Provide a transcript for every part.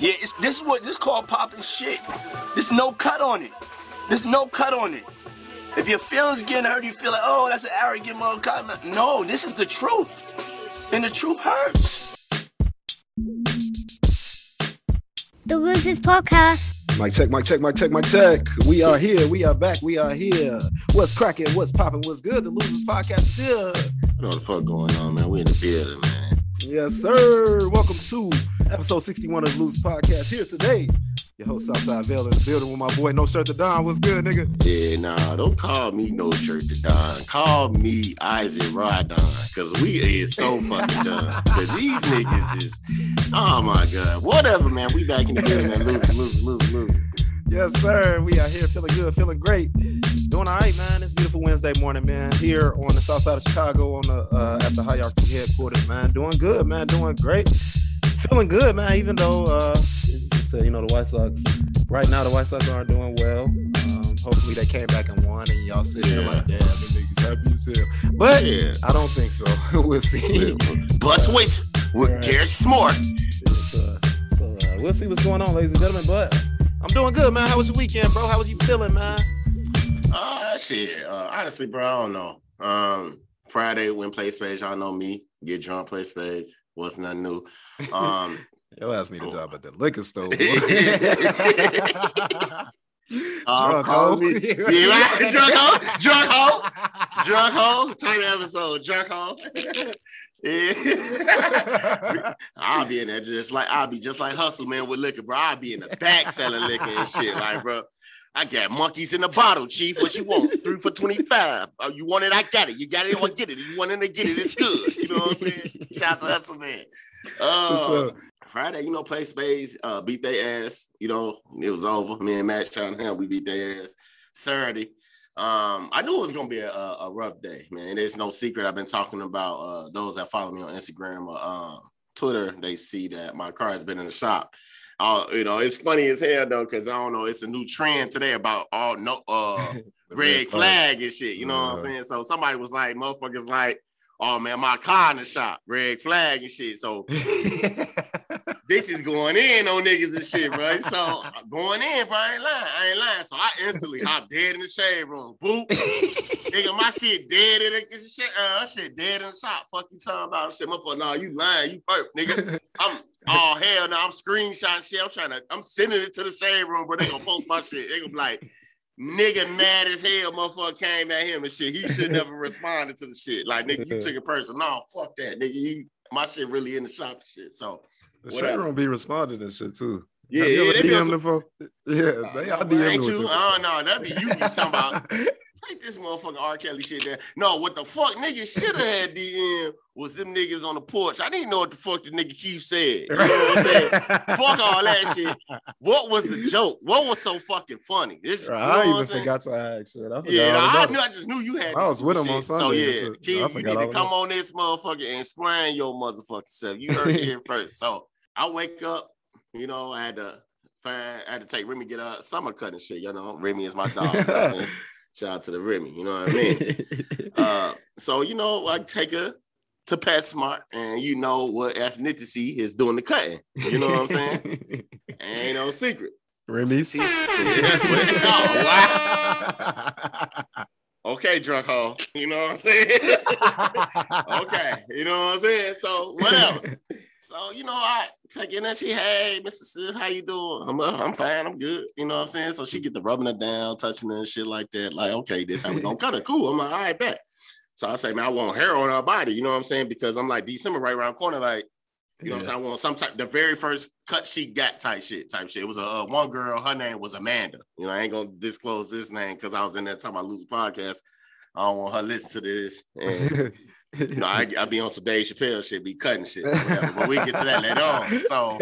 Yeah, it's, this is what this called popping shit. There's no cut on it. There's no cut on it. If your feelings getting hurt, you feel like, oh, that's an arrogant motherfucker. No, this is the truth. And the truth hurts. The Losers Podcast. Mic check, mic check, mic check, mic check. We are here. We are back. We are here. What's cracking? What's popping? What's good? The Losers Podcast is here. You know what the fuck going on, man? We in the building, man. Yes, sir. Welcome to episode 61 of the Losers Podcast. Here today, your host Southside Vale in the building with my boy No Shirt to Don. What's good, nigga? Yeah, nah, don't call me no shirt to Don. Call me Isaac Rodon, cause we is so fucking done. Cause these niggas is, oh my god, whatever, man. We back in the building, man. Lose, lose, lose, lose. Yes, sir. We are here feeling good, feeling great. Doing all right, man. It's beautiful Wednesday morning, man. Here on the south side of Chicago on the uh, at the hierarchy headquarters, man. Doing good, man. Doing great. Feeling good, man. Even though uh it's, it's, uh, you know the White Sox right now the White Sox aren't doing well. Um, hopefully they came back and won, and y'all sitting there Yeah. like, damn, the niggas happy as hell. But Yeah. I don't think so. we'll see. But wait, with Right. Garrett Smart. so so uh, we'll see what's going on, ladies and gentlemen. But I'm doing good, man. How was your weekend, bro? How was you feeling, man? Uh, shit. Uh, honestly, bro, I don't know. Um, Friday when play spades, y'all know me. Get drunk, play spades. What's nothing new. Um, Your ass need a job at the liquor store. Uh, Drunk call hoe. Yeah, right. Drunk hoe. Drunk hoe. Drunk hoe. Title episode. Drunk hoe. yeah. I'll be in there just like I'll be just like hustle man with liquor, bro. I'll be in the back selling liquor and shit. Like, bro. I got monkeys in the bottle, chief. What you want? Three for 25. Oh, you want it? I got it. You got it, I get it. You want it to get it, it's good. You know what I'm saying? Shout out to Hustle Man. Uh. Friday, you know, play spades, uh, beat their ass. You know, it was over. Me and Matt Cunningham, we beat their ass. Saturday, um, I knew it was gonna be a, a a rough day, man. There's no secret. I've been talking about uh, those that follow me on Instagram or um, Twitter. They see that my car has been in the shop. Uh, you know, it's funny as hell though, because I don't know. It's a new trend today about all no uh red flag and shit. You know what I'm saying? So somebody was like, motherfuckers like, oh man, my car in the shop, red flag and shit. So bitches going in on niggas and shit, bro. So going in, bro. I ain't lying. I ain't lying. So I instantly hop dead in the shade room. Boop. Nigga, my shit dead in the shit. Uh, shit dead in the shop. Fuck you talking about shit, motherfucker. Nah, you lying. You perp, nigga. I'm oh hell no. I'm screenshotting shit. I'm trying to. I'm sending it to the shade room, but They gonna post my shit. They gonna be like. Nigga mad as hell, motherfucker came at him and shit. He should never responded to the shit. Like, nigga, you took it personal. No, fuck that, nigga. You, my shit really in the shop shit. So, The Whatever. shade room be responding and shit too. Yeah, Have yeah, they DM for? Yeah, they are Uh, DM ain't you? Oh no, that'd be you be talking about. Take this motherfucking R. Kelly shit there. No, what the fuck nigga should have had DM was them niggas on the porch. I didn't know what the fuck the nigga Keith said. You know what I'm saying? fuck all that shit. What was the joke? What was so fucking funny? This, you know I even saying? forgot to ask shit. I forgot Yeah, all no, I knew. I just knew you had. I was with him shit. on Sunday and yeah. Keith, you need to come on this motherfucker and explain your motherfucking self. You heard it here first. So I wake up. You know, I had to find. I had to take Remy get a summer cut and shit. You know, Remy is my dog. you know? Shout out to the Remy. You know what I mean? uh, so you know, I take her to PetSmart, and you know what ethnicity is doing the cutting. You know what I'm saying? Ain't no secret. Remy's. Yeah, oh, wow. Okay, drunk hoe. You know what I'm saying? okay, you know what I'm saying? So whatever. So you know, I take in and she, hey, Mr. Sue, how you doing? I'm, uh, I'm fine, I'm good. You know what I'm saying? So she get the rubbing her down, touching her and shit like that. Like, okay, this how we gonna cut her. Cool. I'm like, all right, bet. So I say, man, I want hair on her body. You know what I'm saying? Because I'm like December right around the corner, like. You know what I'm saying? I want some type, the very first cut she got type shit, type shit. It was a uh, one girl, her name was Amanda. You know, I ain't gonna disclose this name because I was in there talking about losing podcast. I don't want her to listen to this. And know, I, I be on some Dave Chappelle shit, be cutting shit. whatever. But we get to that later on. So,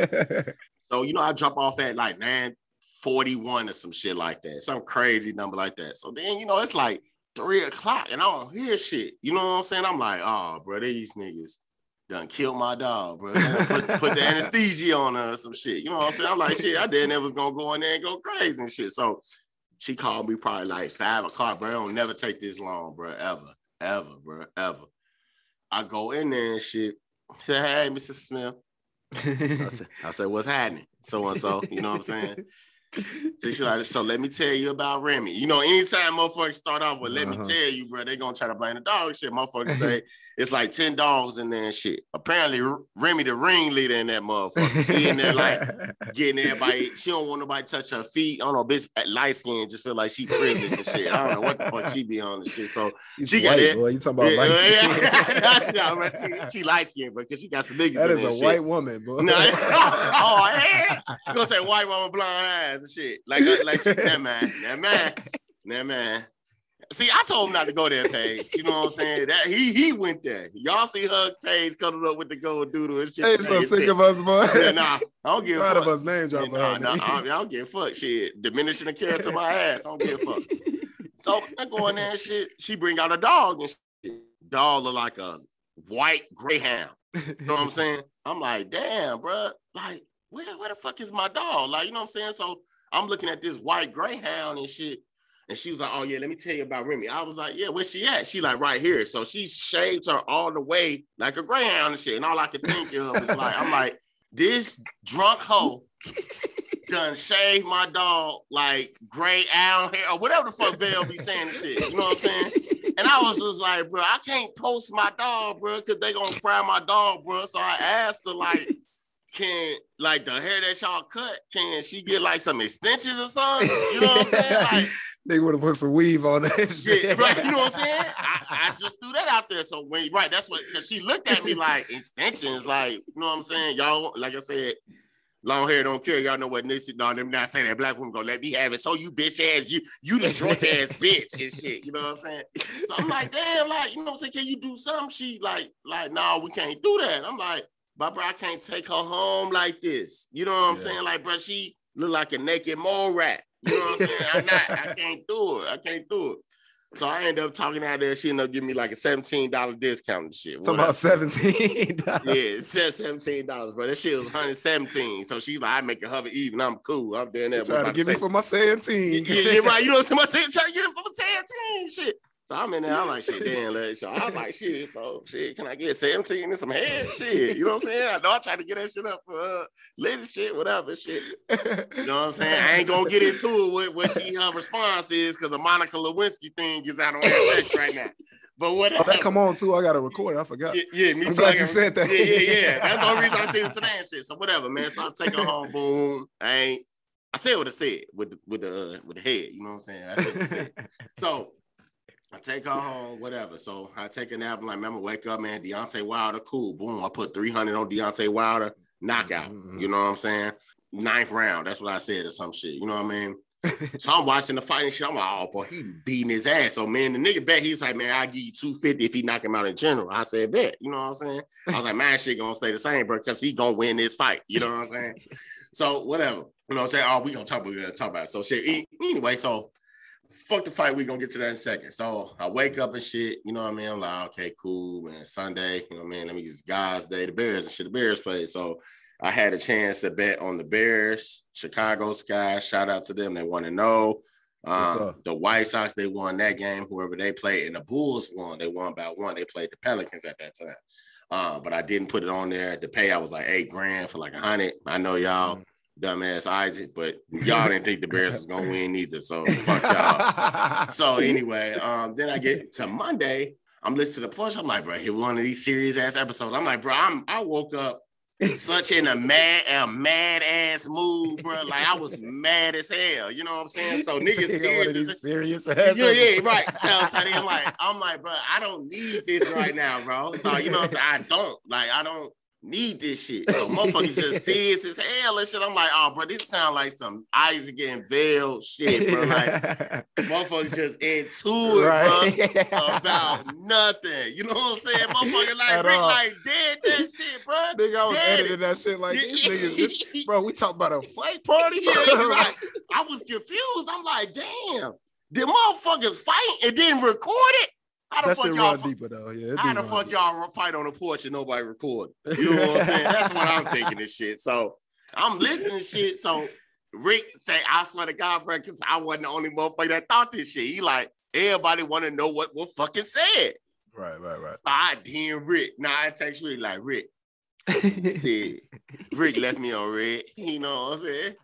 so you know, I drop off at like 941 or some shit like that, some crazy number like that. So then, you know, it's like three o'clock and I don't hear shit. You know what I'm saying? I'm like, oh, bro, these niggas done killed my dog, bro. Put, put the anesthesia on her or some shit. You know what I'm saying? I'm like, shit, I didn't ever was gonna go in there and go crazy and shit. So she called me probably like five o'clock, bro. It'll never take this long, bro. Ever, ever, bro, ever. I go in there and shit. Say, hey, Mr. Smith. I said, I said, what's happening? So and so, you know what I'm saying? So she's like, so let me tell you about Remy. You know, anytime motherfuckers start off with let Uh-huh. me tell you, bro, they gonna try to blame the dog shit. Motherfuckers say it's like 10 dogs in there and shit. Apparently, Remy the ringleader in that motherfucker. She in there like getting everybody. She don't want nobody to touch her feet. I don't know, bitch light skin just feel like she privileged and shit. I don't know what the fuck she be on and shit. So She's She got white, it. boy. You talking about yeah, light skin? No, man, she, she light skinned, but because she got some niggas That in is a and white woman, boy. No, oh, yeah. You gonna say white woman blonde eyes and shit. Like, uh, like she, that man, that man, that man. See, I told him not to go there, Paige. You know what I'm saying? That he he went there. Y'all see Hug Paige cuddled up with the gold doodle and shit. Hey, so sick shit. of us, boy. Yeah, nah, I don't give a fuck. of us name Yeah, dropping. nah, nah. I, I don't give a fuck. Shit, diminishing the character of my ass. I don't give a fuck. So I go in there and shit. She bring out a dog and shit. Dog look like a white greyhound. You know what I'm saying? I'm like, damn, bro. Like, where, where the fuck is my dog? Like, you know what I'm saying? So I'm looking at this white greyhound and shit. And she was like, Oh, yeah, let me tell you about Remy. I was like, Yeah, where's she at? She like right here. So she shaved her all the way like a greyhound and shit. And all I could think of is like, I'm like, this drunk hoe done shaved my dog like gray owl hair or whatever the fuck Val be saying shit. You know what I'm saying? And I was just like, bro, I can't post my dog, bro, because they gonna fry my dog, bro. So I asked her, like, can like the hair that y'all cut, can she get like some extensions or something? You know what I'm saying? Like, They would have put some weave on that shit. right? You know what I'm saying? I, I just threw that out there. So when right, that's what because she looked at me like extensions, like you know what I'm saying? Y'all, like I said, long hair don't care. Y'all know what Nissy, no, them not saying that black woman gonna let me have it. So you bitch ass, you you the drunk ass bitch and shit. You know what I'm saying? So I'm like, damn, like, you know what I'm saying? Can you do something? She like, like, no, we can't do that. I'm like, but bro, I can't take her home like this. You know what I'm Yeah. saying? Like, bro, she look like a naked mole rat. You know what I'm saying? I'm not, I can't do it. I can't do it. So I ended up talking out there. She ended up giving me like a $17 discount and shit. Talking about seventeen. dollars Yeah, it said seventeen dollars, bro. That shit was one hundred seventeen. So she's like, I make it hover even. I'm cool. I'm doing that. Trying to give me for my 17. yeah, yeah, right. You know what I'm saying? Trying to get it from seventeen. Shit. So I'm in there. I'm like, shit, damn, like, so I was like, shit. So shit, can I get seventeen and some head? Shit, you know what I'm saying? I know I tried to get that shit up for uh, lady shit, whatever shit. You know what I'm saying? I ain't gonna get into it with what she her response is because the Monica Lewinsky thing is out on FX right now. But Oh, whatever. that come on too. I got to record. I forgot. Yeah, yeah, me I'm too. glad you said that. Yeah, yeah, yeah. That's the only reason I said it today and shit. So whatever, man. So I'm taking home. Boom. I ain't. I said what I said with the, with the uh, with the head. You know what I'm saying? I said what I said. So I take her home. Whatever. So I take a nap. I'm like, remember, wake up, man. Deontay Wilder, cool. Boom. I put 300 on Deontay Wilder. Knockout. Mhm. You know what I'm saying? Ninth round. That's what I said or some shit. You know what I mean? So I'm watching the fight and shit. I'm like, oh boy, he beating his ass. So man, the nigga bet he's like, man, I'll give you 250 if he knock him out in general. I said, bet. You know what I'm saying? I was like, man, shit gonna stay the same, bro, because he gonna win this fight. You know what I'm saying? So whatever. You know what I'm saying? Oh, we gonna talk about we gonna talk about it. So shit. Anyway, so fuck the fight. We gonna get to that in a second. So I wake up and shit. You know what I mean? I'm like, okay, cool, man. Sunday. You know what I mean? Let me use God's day. The Bears and shit. The Bears play. So I had a chance to bet on the Bears, Chicago Sky. Shout out to them. They want to know. Um, the White Sox, they won that game. Whoever they played, and the Bulls won. They won by one. They played the Pelicans at that time. Uh, but I didn't put it on there. The payout was like eight grand for like a hundred. I know y'all, dumbass Isaac, but y'all didn't think the Bears was gonna win either. So fuck y'all. So anyway, um, then I get to Monday. I'm listening to Push. I'm like, bro, here one of these serious ass episodes. I'm like, bro, I'm I woke up such in a mad, a mad ass mood, bro. Like I was mad as hell. You know what I'm saying? So niggas serious. as- serious yeah, ass yeah, right. So, so then I'm like, I'm like, bro, I don't need this right now, bro. So you know what I'm saying? I don't like, I don't need this shit. So motherfuckers just see serious as hell and shit. I'm like, oh, bro, this sound like some Isaac and Veil shit, bro. Like motherfuckers just into it, bro about nothing. You know what I'm saying? Motherfucker like At Rick all. like dead that shit, bro. Nigga, I was Dead editing that shit like these niggas. This, bro, we talk about a fight party, Yeah, bro. you're. I was confused. I'm like, damn, did motherfuckers fight and didn't record it? How the That fuck y'all? fu- deeper though. Yeah, How the fuck deep. y'all fight on the porch and nobody record? You know what I'm saying? That's what I'm thinking and shit. So I'm listening to shit. So Rick say, I swear to God, bro, because I wasn't the only motherfucker that thought this shit. He like, everybody want to know what what fucking said. Right, right, right. So I DM Rick. Now I text Rick like Rick. See, Rick left me on red. You know what I'm saying?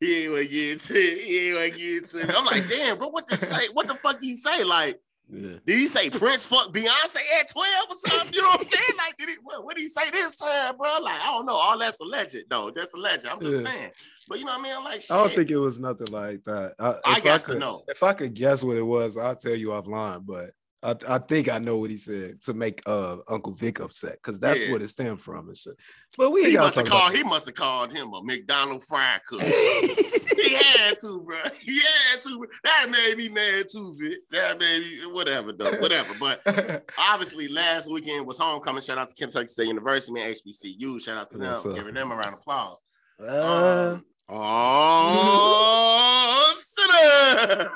He ain't to get into it. He ain't to get into it. I'm like, damn, bro, what the say? What the fuck did he say? Like, Yeah. did he say Prince fuck Beyonce at 12 or something? You know what I'm saying? Like, did he what, what did he say this time, bro? Like, I don't know. All that's alleged, though. That's alleged. I'm just Yeah. saying. But you know what I mean? I'm like, shit. I don't think it was nothing like that. I, I got to could, know. If I could guess what it was, I'll tell you offline. But I, I think I know what he said to make uh Uncle Vic upset because that's Yeah. what it stemmed from and shit. But we He must have called. He must have called him a McDonald fry cook. he had to, bro. He had to. bro. That made me mad too, Vic. That made me whatever, though. Whatever. But obviously, last weekend was homecoming. Shout out to Kentucky State University, man. HBCU. Shout out to them. Yes, sir. Giving them a round of applause. Uh, Um, oh, down.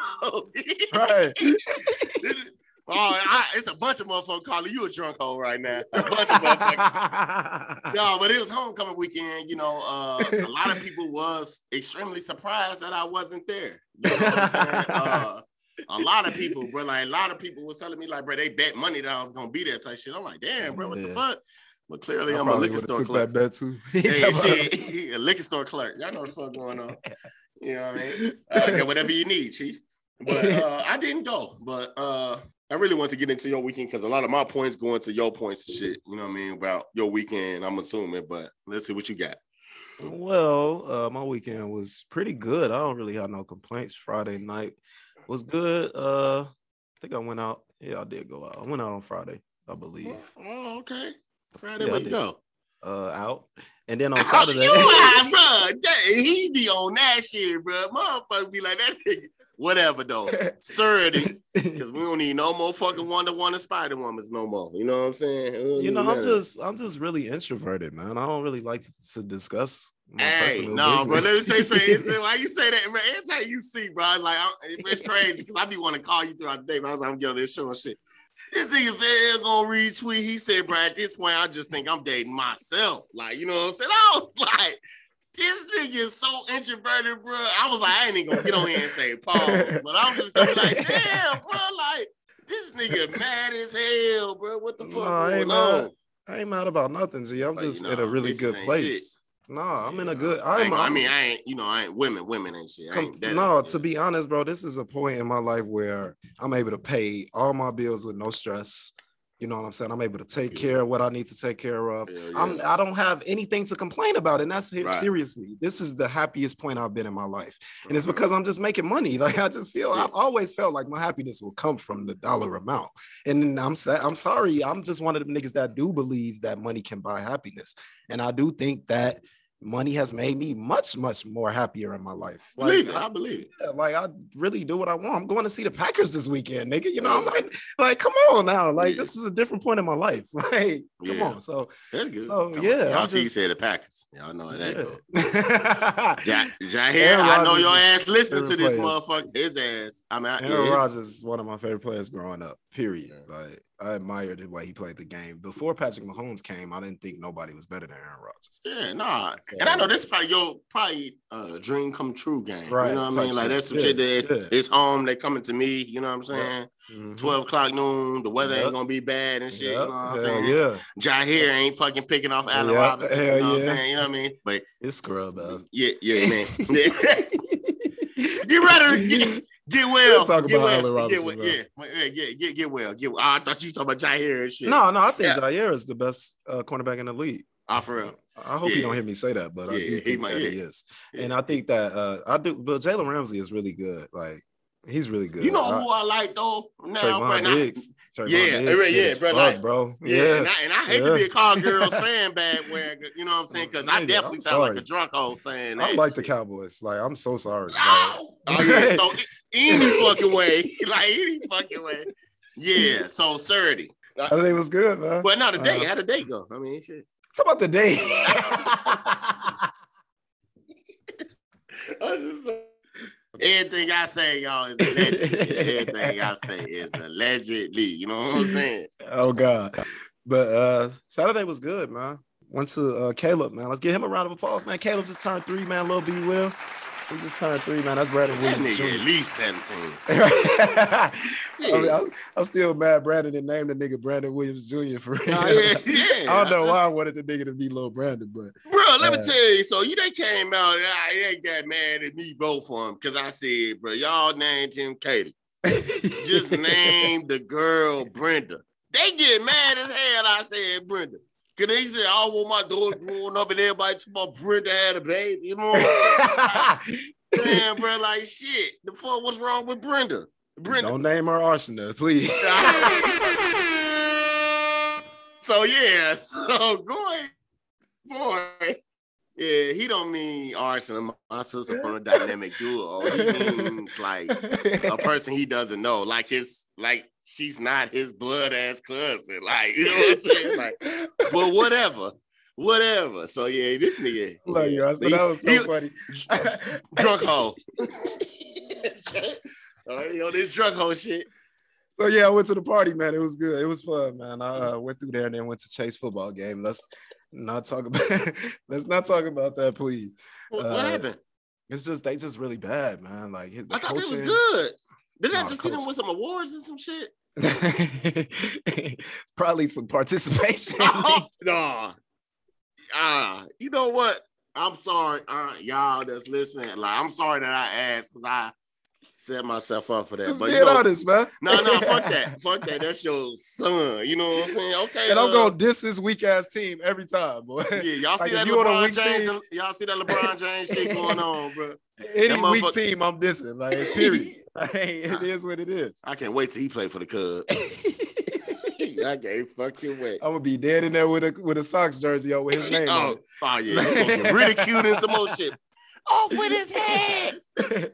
right. oh, I, it's a bunch of motherfuckers calling you a drunk hole right now. A bunch of motherfuckers. No, but it was homecoming weekend. You know, uh, a lot of people was extremely surprised that I wasn't there. You know what I'm saying? Uh, a lot of people, bro, like a lot of people was telling me, like, bro, they bet money that I was gonna be there type shit. I'm like, damn, bro, what the fuck? But clearly, I I'm a liquor store took clerk. that bet too. Hey, shit, a liquor store clerk. Y'all know the fuck going on. You know what I mean? Uh, whatever you need, chief. But uh, I didn't go. But uh, I really want to get into your weekend because a lot of my points go into your points and shit. You know what I mean about your weekend. I'm assuming, but let's see what you got. Well, uh, my weekend was pretty good. I don't really have no complaints. Friday night was good. Uh, I think I went out. Yeah, I did go out. I went out on Friday, I believe. Oh, okay. Friday, Yeah, where you go? Uh, out, and then on Oh, Saturday. you lie, bro. That- He be on that shit, bro. Motherfucker be like that nigga. Whatever though. Surety. Because we don't need no more fucking Wonder Woman Spider Womans no more. You know what I'm saying? You know, I'm that. just, I'm just really introverted, man. I don't really like to, to discuss my Hey, no, bro. Let me business. say something. Why you say that? Every time you speak, bro, it's like I'm, it's crazy because I be want to call you throughout the day, but I was like, I'm getting this show and shit. This nigga said gonna retweet. He said, bro, at this point, I just think I'm dating myself. Like, you know what I'm saying? I was like, this nigga is so introverted, bro. I was like, I ain't even gonna get on here and say pause, but I'm just gonna be like, damn, bro, like this nigga mad as hell, bro. What the fuck I going ain't on? mad. I ain't mad about nothing, Z. I'm you just in a really good place. No, I'm in a good. I, I'm, I mean, I ain't, you know, I ain't women, women and shit. Com- no, to be honest, bro, this is a point in my life where I'm able to pay all my bills with no stress. You know what I'm saying? I'm able to take care of what I need to take care of. Hell I'm. I don't have anything to complain about. And that's Right. seriously, this is the happiest point I've been in my life. And it's Mhm. because I'm just making money. Like I just feel Yeah. I've always felt like my happiness will come from the dollar amount. And I'm sa- I'm sorry, I'm just one of the niggas that do believe that money can buy happiness. And I do think that money has made me much, much more happier in my life. Like, believe it. I believe it. yeah, like I really do what I want. I'm going to see the Packers this weekend, nigga. You know, I'm like, like, come on now. Like, Yeah. this is a different point in my life. Like, come on. So, That's good. So, yeah, y'all see, just- said the Packers. Y'all know how that yeah. go. Ja- Jaire, Aaron I know your ass listens to this players. motherfucker. His ass. I mean, I- Aaron yeah, Rodgers is one of my favorite players growing up. Period. Yeah. Like, I admired the way he played the game. Before Patrick Mahomes came, I didn't think nobody was better than Aaron Rodgers. Yeah, nah. And I know this is probably your probably uh dream come true game. Right, You know what I mean? Like that's some Yeah, shit that yeah. it's home, they coming to me, you know what I'm saying? Mhm. 12 o'clock noon, the weather Yep. ain't gonna be bad and shit. You know what I'm Hell saying? yeah, Jaire ain't fucking picking off Allen Yep. Robinson. You Hell know what I'm saying? You know what I mean? But it's scrub ass. yeah, yeah, man. you ready get, well. We'll talk get about well. Allen Robinson, Get, well, yeah, yeah, get, get, get well. Get well. I thought you were talking about Jaire and shit. No, no, I think Yeah. Jaire is the best uh, cornerback in the league. Oh, for real. I hope Yeah. you don't hear me say that, but I Yeah, do he might- yeah. he is. Yeah. And I think that uh, I do, but Jalen Ramsey is really good. Like he's really good. You know who I like though? Now, Trevon. Diggs. Trevon Yeah, Diggs yeah, yeah, bro, fuck, like- bro. Yeah, Yeah, and I, and I hate to be a Call Girls fan bad where you know what I'm saying because I definitely sound like a drunk old saying I like the. Cowboys. Like I'm so sorry. bro. Oh, oh yeah, so any fucking way, like any fucking way, yeah. So Saturday was good, man. but not the day. Uh, How the day go? I mean, shit. Talk about the day. I just Everything I say, y'all, is allegedly. Everything I say is allegedly. You know what I'm saying? oh God. But uh Saturday was good, man. Went to uh Caleb, man. Let's give him a round of applause, man. Caleb just turned three, man. Little B Will. He just turned three, man. That's Brandon That Williams. nigga at least 17. I mean, I'm, I'm still mad Brandon didn't name the nigga Brandon Williams Jr. for real. Nah, yeah, yeah. I don't know why I wanted the nigga to be little Brandon, but let me tell you. So you they came out and I they got mad at me both of them because I said, bro, y'all named him Katie. Just name the girl Brenda. They get mad as hell. I said Brenda. Cause they said, oh, I want my daughter growing up and everybody talking my Brenda had a baby. You know what I'm saying, bro? Like shit. The fuck what's wrong with Brenda? Brenda. don't name her Arsenal, please. so yeah, so going forward, yeah, he don't mean Arsenal, my sister from a dynamic duo. He means like a person he doesn't know, like his like she's not his blood ass cousin, like you know what I'm saying, like. But whatever, whatever. So yeah, this nigga, Love you, Arsenal. That was so he- funny. drunk hole. Oh, you know this drunk hole shit. So yeah, I went to the party, man. It was good. It was fun, man. I uh, went through there and then went to Chase football game. Let's not talk about. let's not talk about that, please. What, Uh, happened? It's just they just really bad, man. Like his. I thought it was good. Did I Nah, just see them coach- with some awards and some shit? Probably some participation. Oh, no. Ah, you know what? I'm sorry, uh, y'all that's listening. Like, I'm sorry that I asked because I set myself up for that. Just but being you know, honest, man. no, no, fuck that, fuck that. That's your son. You know what I'm saying? Okay, And I'm uh, gonna diss this weak ass team every time, boy. Yeah, y'all Like, see that you on a LeBron James? team- y'all see that LeBron James shit going on, bro? Any weak team, I'm dissing. Like, period. Like, it is what it is. I can't wait till he play for the Cubs. I can't fucking wait. I'm gonna be dead in there with a with a Sox jersey on with his name on Oh, oh yeah, he gonna get ridiculed and some more shit. Off with his head.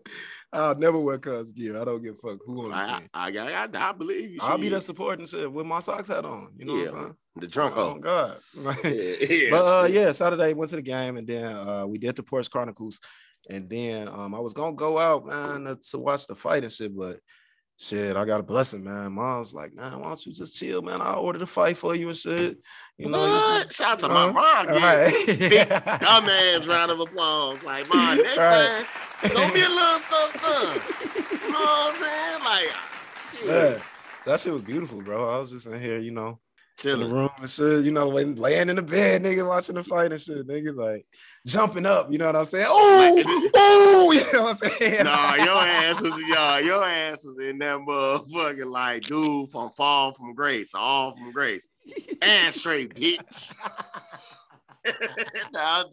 I'll never wear Cubs gear. I don't give a fuck who on the I, team. I, I, I, I believe you. I'll be there supporting shit with my socks hat on. You know Yeah, what I'm saying? the drunk Oh. God. Yeah, yeah. But uh yeah, Saturday went to the game and then uh we did the Porch Chronicles and then um I was gonna go out, man, to watch the fight and shit, but shit, I got a blessing, man. Mom's like, man, why don't you just chill, man? I'll order the fight for you and shit. You know, what? just- Shout out to my mom. Give right. big dumbass round of applause. Like, mom, next Right. time, don't be a little son, son. You know what I'm saying? Like, shit. Yeah. That shit was beautiful, bro. I was just in here, you know, in the room and shit, you know, laying, laying in the bed, nigga, watching the fight and shit, nigga, like jumping up, you know what I'm saying? Oh, oh, you know what I'm saying? Nah, your ass was y'all, your ass was in that motherfucking like dude from Fall from Grace, all from Grace. And straight bitch. nah,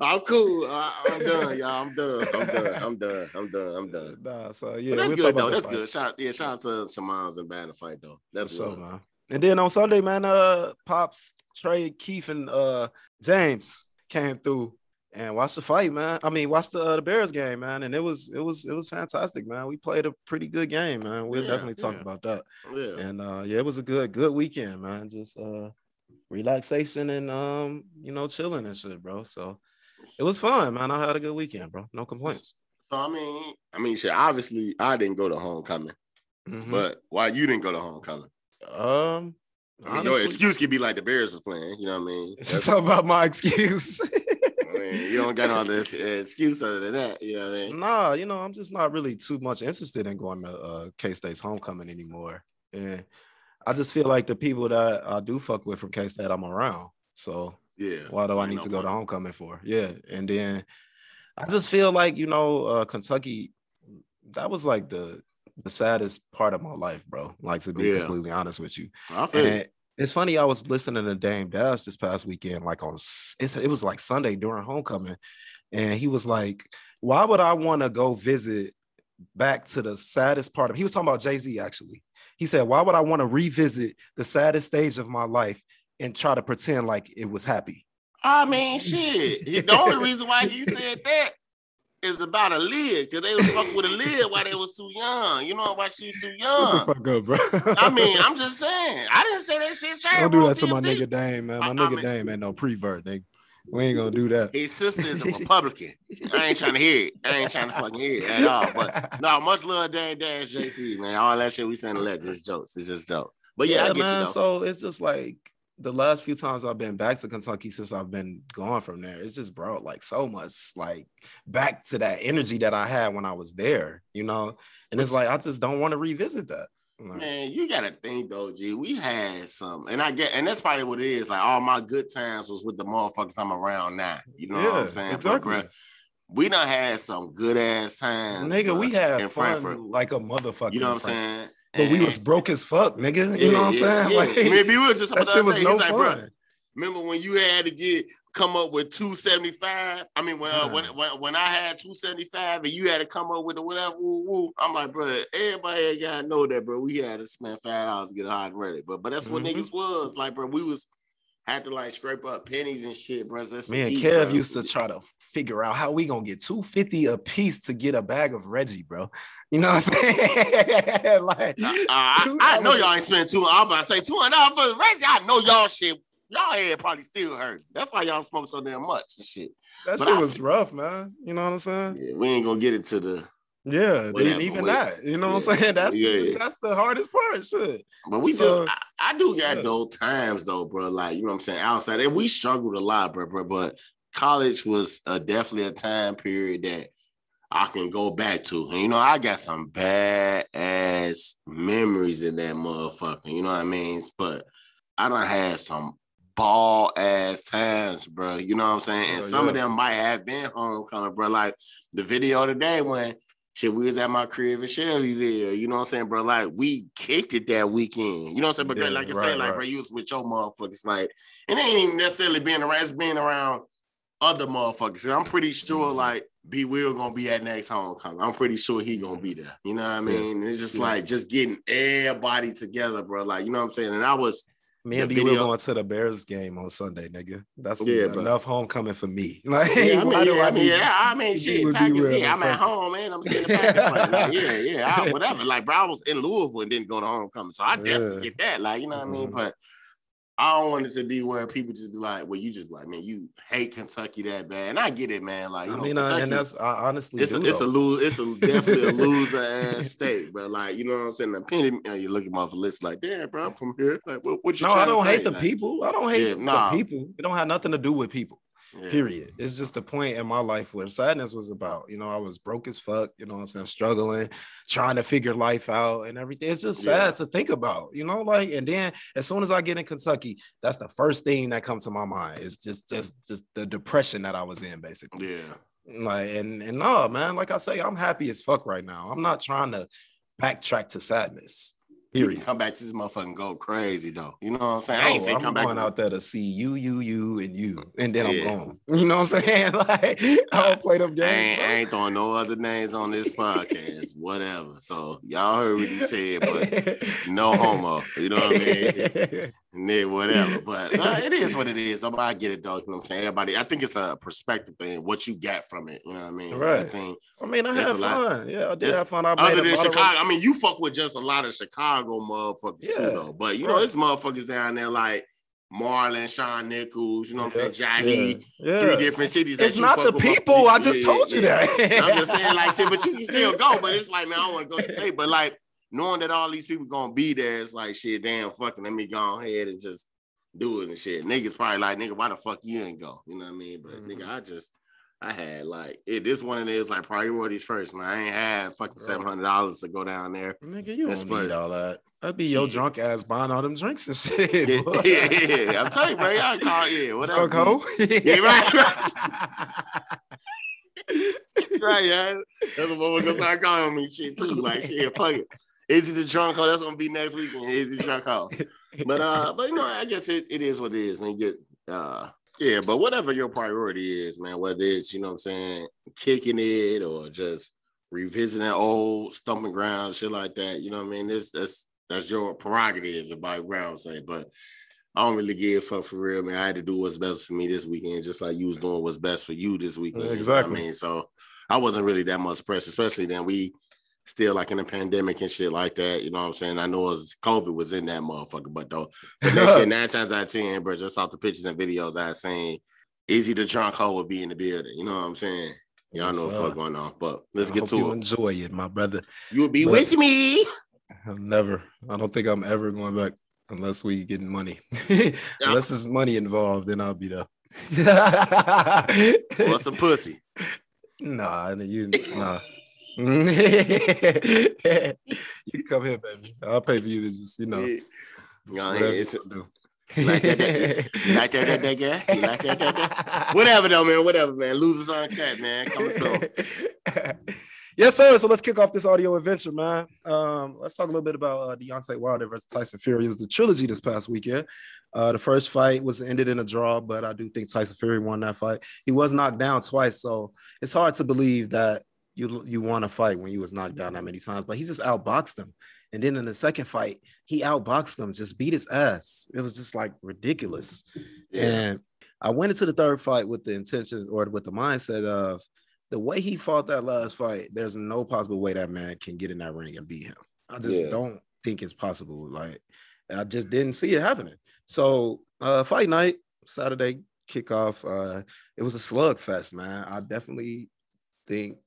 I'm, cool. I, am done, y'all. I'm done. I'm done. I'm done. I'm done. I'm done. Nah, so But yeah, that's we'll good though. That's good. Shout yeah, shout out to Shamans and the fight though. That's That's so, man. And then on Sunday, man, uh, Pops, Trey, Keith, and uh, James came through and watched the fight, man. I mean, watched the uh, the Bears game, man, and it was it was it was fantastic, man. We played a pretty good game, man. We'll Yeah, definitely talk yeah. about that. Yeah. And uh, yeah, it was a good good weekend, man. Just uh, relaxation and um, you know, chilling and shit, bro. So it was fun, man. I had a good weekend, bro. No complaints. So I mean, I mean, shit. Obviously, I didn't go to homecoming, Mhm. but why you didn't go to homecoming? Um, I mean, your excuse could be like the Bears is playing. You know what I mean? it's That's- all about my excuse. I mean, you don't got all this uh, excuse other than that. You know what I mean? Nah, you know, I'm just not really too much interested in going to uh, K State's homecoming anymore. And I just feel like the people that I do fuck with from K State, I'm around. So Yeah. why do I need no to go to homecoming for? Yeah. And then I just feel like, you know, uh, Kentucky, that was like the the saddest part of my life, bro. Like to be Yeah. completely honest with you. I feel you. And it's funny, I was listening to Dame Dash this past weekend, like on it's, it was like Sunday during homecoming, and he was like, "Why would I want to go visit back to the saddest part of?" He was talking about Jay Z actually. He said, "Why would I want to revisit the saddest stage of my life and try to pretend like it was happy?" I mean, shit. The only reason why he said that is about Aaliyah, because they was fucking with Aaliyah while they was too young. You know why she's too Shut the young. fuck up, bro. I mean, I'm just saying. I didn't say that shit. Shame don't do that to my nigga Dame, man. My I- I nigga mean- Dame ain't no prevert, nigga. We ain't gonna do that. His sister is a Republican. I ain't trying to hear it. I ain't trying to fucking hear it at all. But no, much love, Dame Dash, Jay Z, man. All that shit we saying legends, it's jokes. It's just jokes. But yeah, I get man. you though. So it's just like the last few times I've been back to Kentucky since I've been gone from there, it's just brought like so much like back to that energy that I had when I was there, you know. And it's like I just don't want to revisit that. Like, Man, you gotta think though, G. We had some, and I get, and that's probably what it is. Like all my good times was with the motherfuckers I'm around now. You know what I'm saying? Exactly. we done had some good ass times, nigga, we had in fun Frankfurt. like a motherfucker. You know what I'm saying? But we was broke as fuck, nigga. You know what I'm saying? Yeah, Like maybe we was just that shit was no like, fun. bruh, Remember when you had to get come up with 275? I mean, when, uh, when, when when I had 275 and you had to come up with the whatever, woo, woo, I'm like, bro, everybody gotta know that, bro. We had to spend five dollars to get hot and ready, but but that's what Mhm. niggas was like, bro. We was had to like scrape up pennies and shit, bro. To Me and eat, Kev bro. used to try to figure out how we gonna get 250 a piece to get a bag of Reggie, bro. You know what I'm saying? like Uh, I, I know y'all ain't spending two. I'm about to say two hundred dollars for Reggie. I know y'all shit. Y'all head probably still hurt. That's why y'all smoke so damn much and shit. That but shit I- was rough, man. You know what I'm saying? Yeah, we ain't gonna get into the Yeah, then even that. You know what I'm saying? That's yeah, the, yeah. that's the hardest part. Shit. But we So- just, I, I do got Yeah. those times though, bro. Like, you know what I'm saying? Outside, and we struggled a lot, bro, bro. But college was uh, definitely a time period that I can go back to. And, you know, I got some bad ass memories in that motherfucker. You know what I mean? But I done had some ball ass times, bro. You know what I'm saying? And Oh, some of them might have been homecoming, bro. Like the video today when shit, we was at my crib in Shelbyville. You know what I'm saying, bro? Like we kicked it that weekend. You know what I'm saying? But Yeah, like I right, say, like, right. bro, you was with your motherfuckers. Like, and it ain't even necessarily being around, it's being around other motherfuckers. And I'm pretty sure Mm-hmm. like B Will gonna be at next homecoming. I'm pretty sure he gonna be there. You know what I mean? And it's just Yeah. like just getting everybody together, bro. Like, you know what I'm saying? And I was Me and B will going to the Bears game on Sunday, nigga. That's Yeah, bro. enough homecoming for me. Like, Yeah, I mean, yeah, I mean, yeah, I mean, shit, Packers, yeah, I'm at home, man. I'm seeing the Packers. Like, yeah, yeah, I, whatever. Like, bro, I was in Louisville and didn't go to homecoming, so I definitely Yeah. get that. Like, you know what I mean? Mhm. But I don't want it to be where people just be like, well, you just like, man, you hate Kentucky that bad, and I get it, man. Like, you I know, mean, Kentucky, and that's I honestly it's a, it's a lose, it's a definitely a loser ass state, but Like, you know what I'm saying? The penny, uh, you look at my list like, damn, bro, I'm from here. Like, what, what you No, I don't hate the Like, people. I don't hate Yeah, nah. the people. It don't have nothing to do with people. Yeah. Period. It's just the point in my life where sadness was about. You know, I was broke as fuck. You know, what I'm saying struggling, trying to figure life out and everything. It's just sad Yeah. to think about. You know, like and then as soon as I get in Kentucky, that's the first thing that comes to my mind. It's just just just the depression that I was in, basically. Yeah. Like and and no, man. Like I say, I'm happy as fuck right now. I'm not trying to backtrack to sadness. You can come back to this motherfucker and go crazy though. You know what I'm saying? I ain't saying I'm back. going out there to see you, you, you, and you, and then Yeah. I'm gone. You know what I'm saying? Like I don't play them I games. ain't, I ain't throwing no other names on this podcast, whatever. So y'all heard what he said, but no homo. You know what I mean? Yeah, whatever. But uh, it is what it is. So, but I get it though. You know what I'm saying? Everybody, I think it's a perspective thing, what you get from it. You know what I mean? I Right. think I mean, I had fun. Yeah, I did have fun. I other than Chicago, I mean, you fuck with just a lot of Chicago motherfuckers too, Yeah, though. But you know, right. it's motherfuckers down there like Marlon, Sean Nichols, you know what I'm saying? Jahi, yeah. three different cities. It's not the people. I just Yeah, told you yeah. that. I'm just saying, like shit, but you can still go. But it's like, man, I don't want to go to state. But like knowing that all these people gonna be there, it's like shit, damn, fucking let me go ahead and just do it and shit. Niggas probably like, nigga, why the fuck you ain't go? You know what I mean? But Mhm. nigga, I just I had like it. This one of these like priorities first, man. I ain't had fucking seven hundred dollars to go down there. Nigga, you don't need all that. That'd be your drunk ass buying all them drinks and shit. Yeah, yeah, yeah. I'm telling you, bro. Y'all call yeah, whatever. Hoe? Yeah, right, right, yeah. That's what motherfuckers start calling me shit too. Like shit, fuck it. He the drunk hoe? That's gonna be next weekend. Is he drunk hoe? But uh, but you know, I guess it, it is what it is, man. Get uh yeah, but whatever your priority is, man, whether it's, you know what I'm saying, kicking it or just revisiting old stumping grounds, shit like that, you know what I mean? This that's that's your prerogative, the by ground say, but I don't really give a fuck for real, man. I had to do what's best for me this weekend, just like you was doing what's best for you this weekend. you know Exactly. I mean, so I wasn't really that much pressed, especially then we still like in a pandemic and shit like that. You know what I'm saying? I know it was COVID was in that motherfucker, but though the next year, nine times out of ten, bro, just off the pictures and videos I seen, Izzy the drunk hoe would be in the building. You know what I'm saying? Y'all know what the fuck going on. But let's I get to you it. enjoy it, my brother. You'll be But- with me. I'll never. I don't think I'm ever going back. unless we getting money. unless there's money involved, then I'll be there. What's a pussy? Nah, you nah. you come here, baby. I'll pay for you to just, you know. Whatever it's- you like that, that, like that, that, that like that, that, that? Whatever though, man. Whatever, man. Losers uncut, man. Coming soon. yes, sir. So let's kick off this audio adventure, man. Um, let's talk a little bit about uh, Deontay Wilder versus Tyson Fury. It was the trilogy this past weekend. Uh, the first fight was ended in a draw, but I do think Tyson Fury won that fight. He was knocked down twice, so it's hard to believe that you you won a fight when you was knocked down that many times. But he just outboxed him, and then in the second fight, he outboxed him, just beat his ass. It was just like ridiculous. Yeah. And I went into the third fight with the intentions or with the mindset of the way he fought that last fight, there's no possible way that man can get in that ring and beat him. I just Yeah. don't think it's possible. Like I just didn't see it happening. So uh fight night, Saturday kickoff. Uh it was a slugfest, man. I definitely think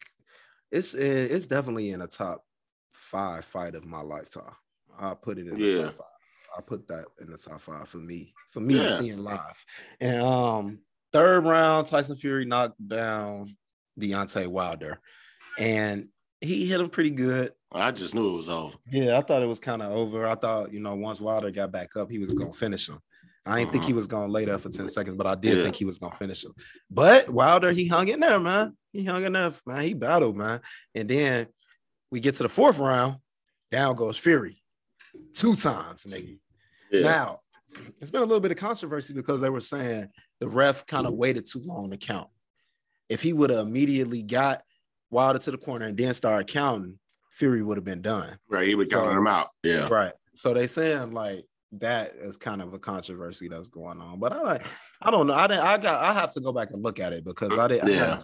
it's in, it's definitely in a top five fight of my lifetime. I'll put it in the Yeah. top five. I put that in the top five for me, for me Yeah. seeing live. And um, third round, Tyson Fury knocked down Deontay Wilder, and he hit him pretty good. I just knew it was over. Yeah, I thought it was kind of over. I thought, you know, once Wilder got back up, he was gonna finish him. I didn't think he was gonna lay there for 10 seconds, but I did Yeah. think he was gonna finish him. But Wilder, he hung in there, man. He hung there, man. He battled, man. And then we get to the fourth round, down goes Fury. Two times, nigga. Yeah. Now, it's been a little bit of controversy because they were saying the ref kind of waited too long to count. If he would have immediately got Wilder to the corner and then started counting, Fury would have been done. right. He would so, counting him out. Yeah. Right. So they saying like that is kind of a controversy that's going on. But I like I don't know. I didn't I got I have to go back and look at it because I didn't I Yeah. it,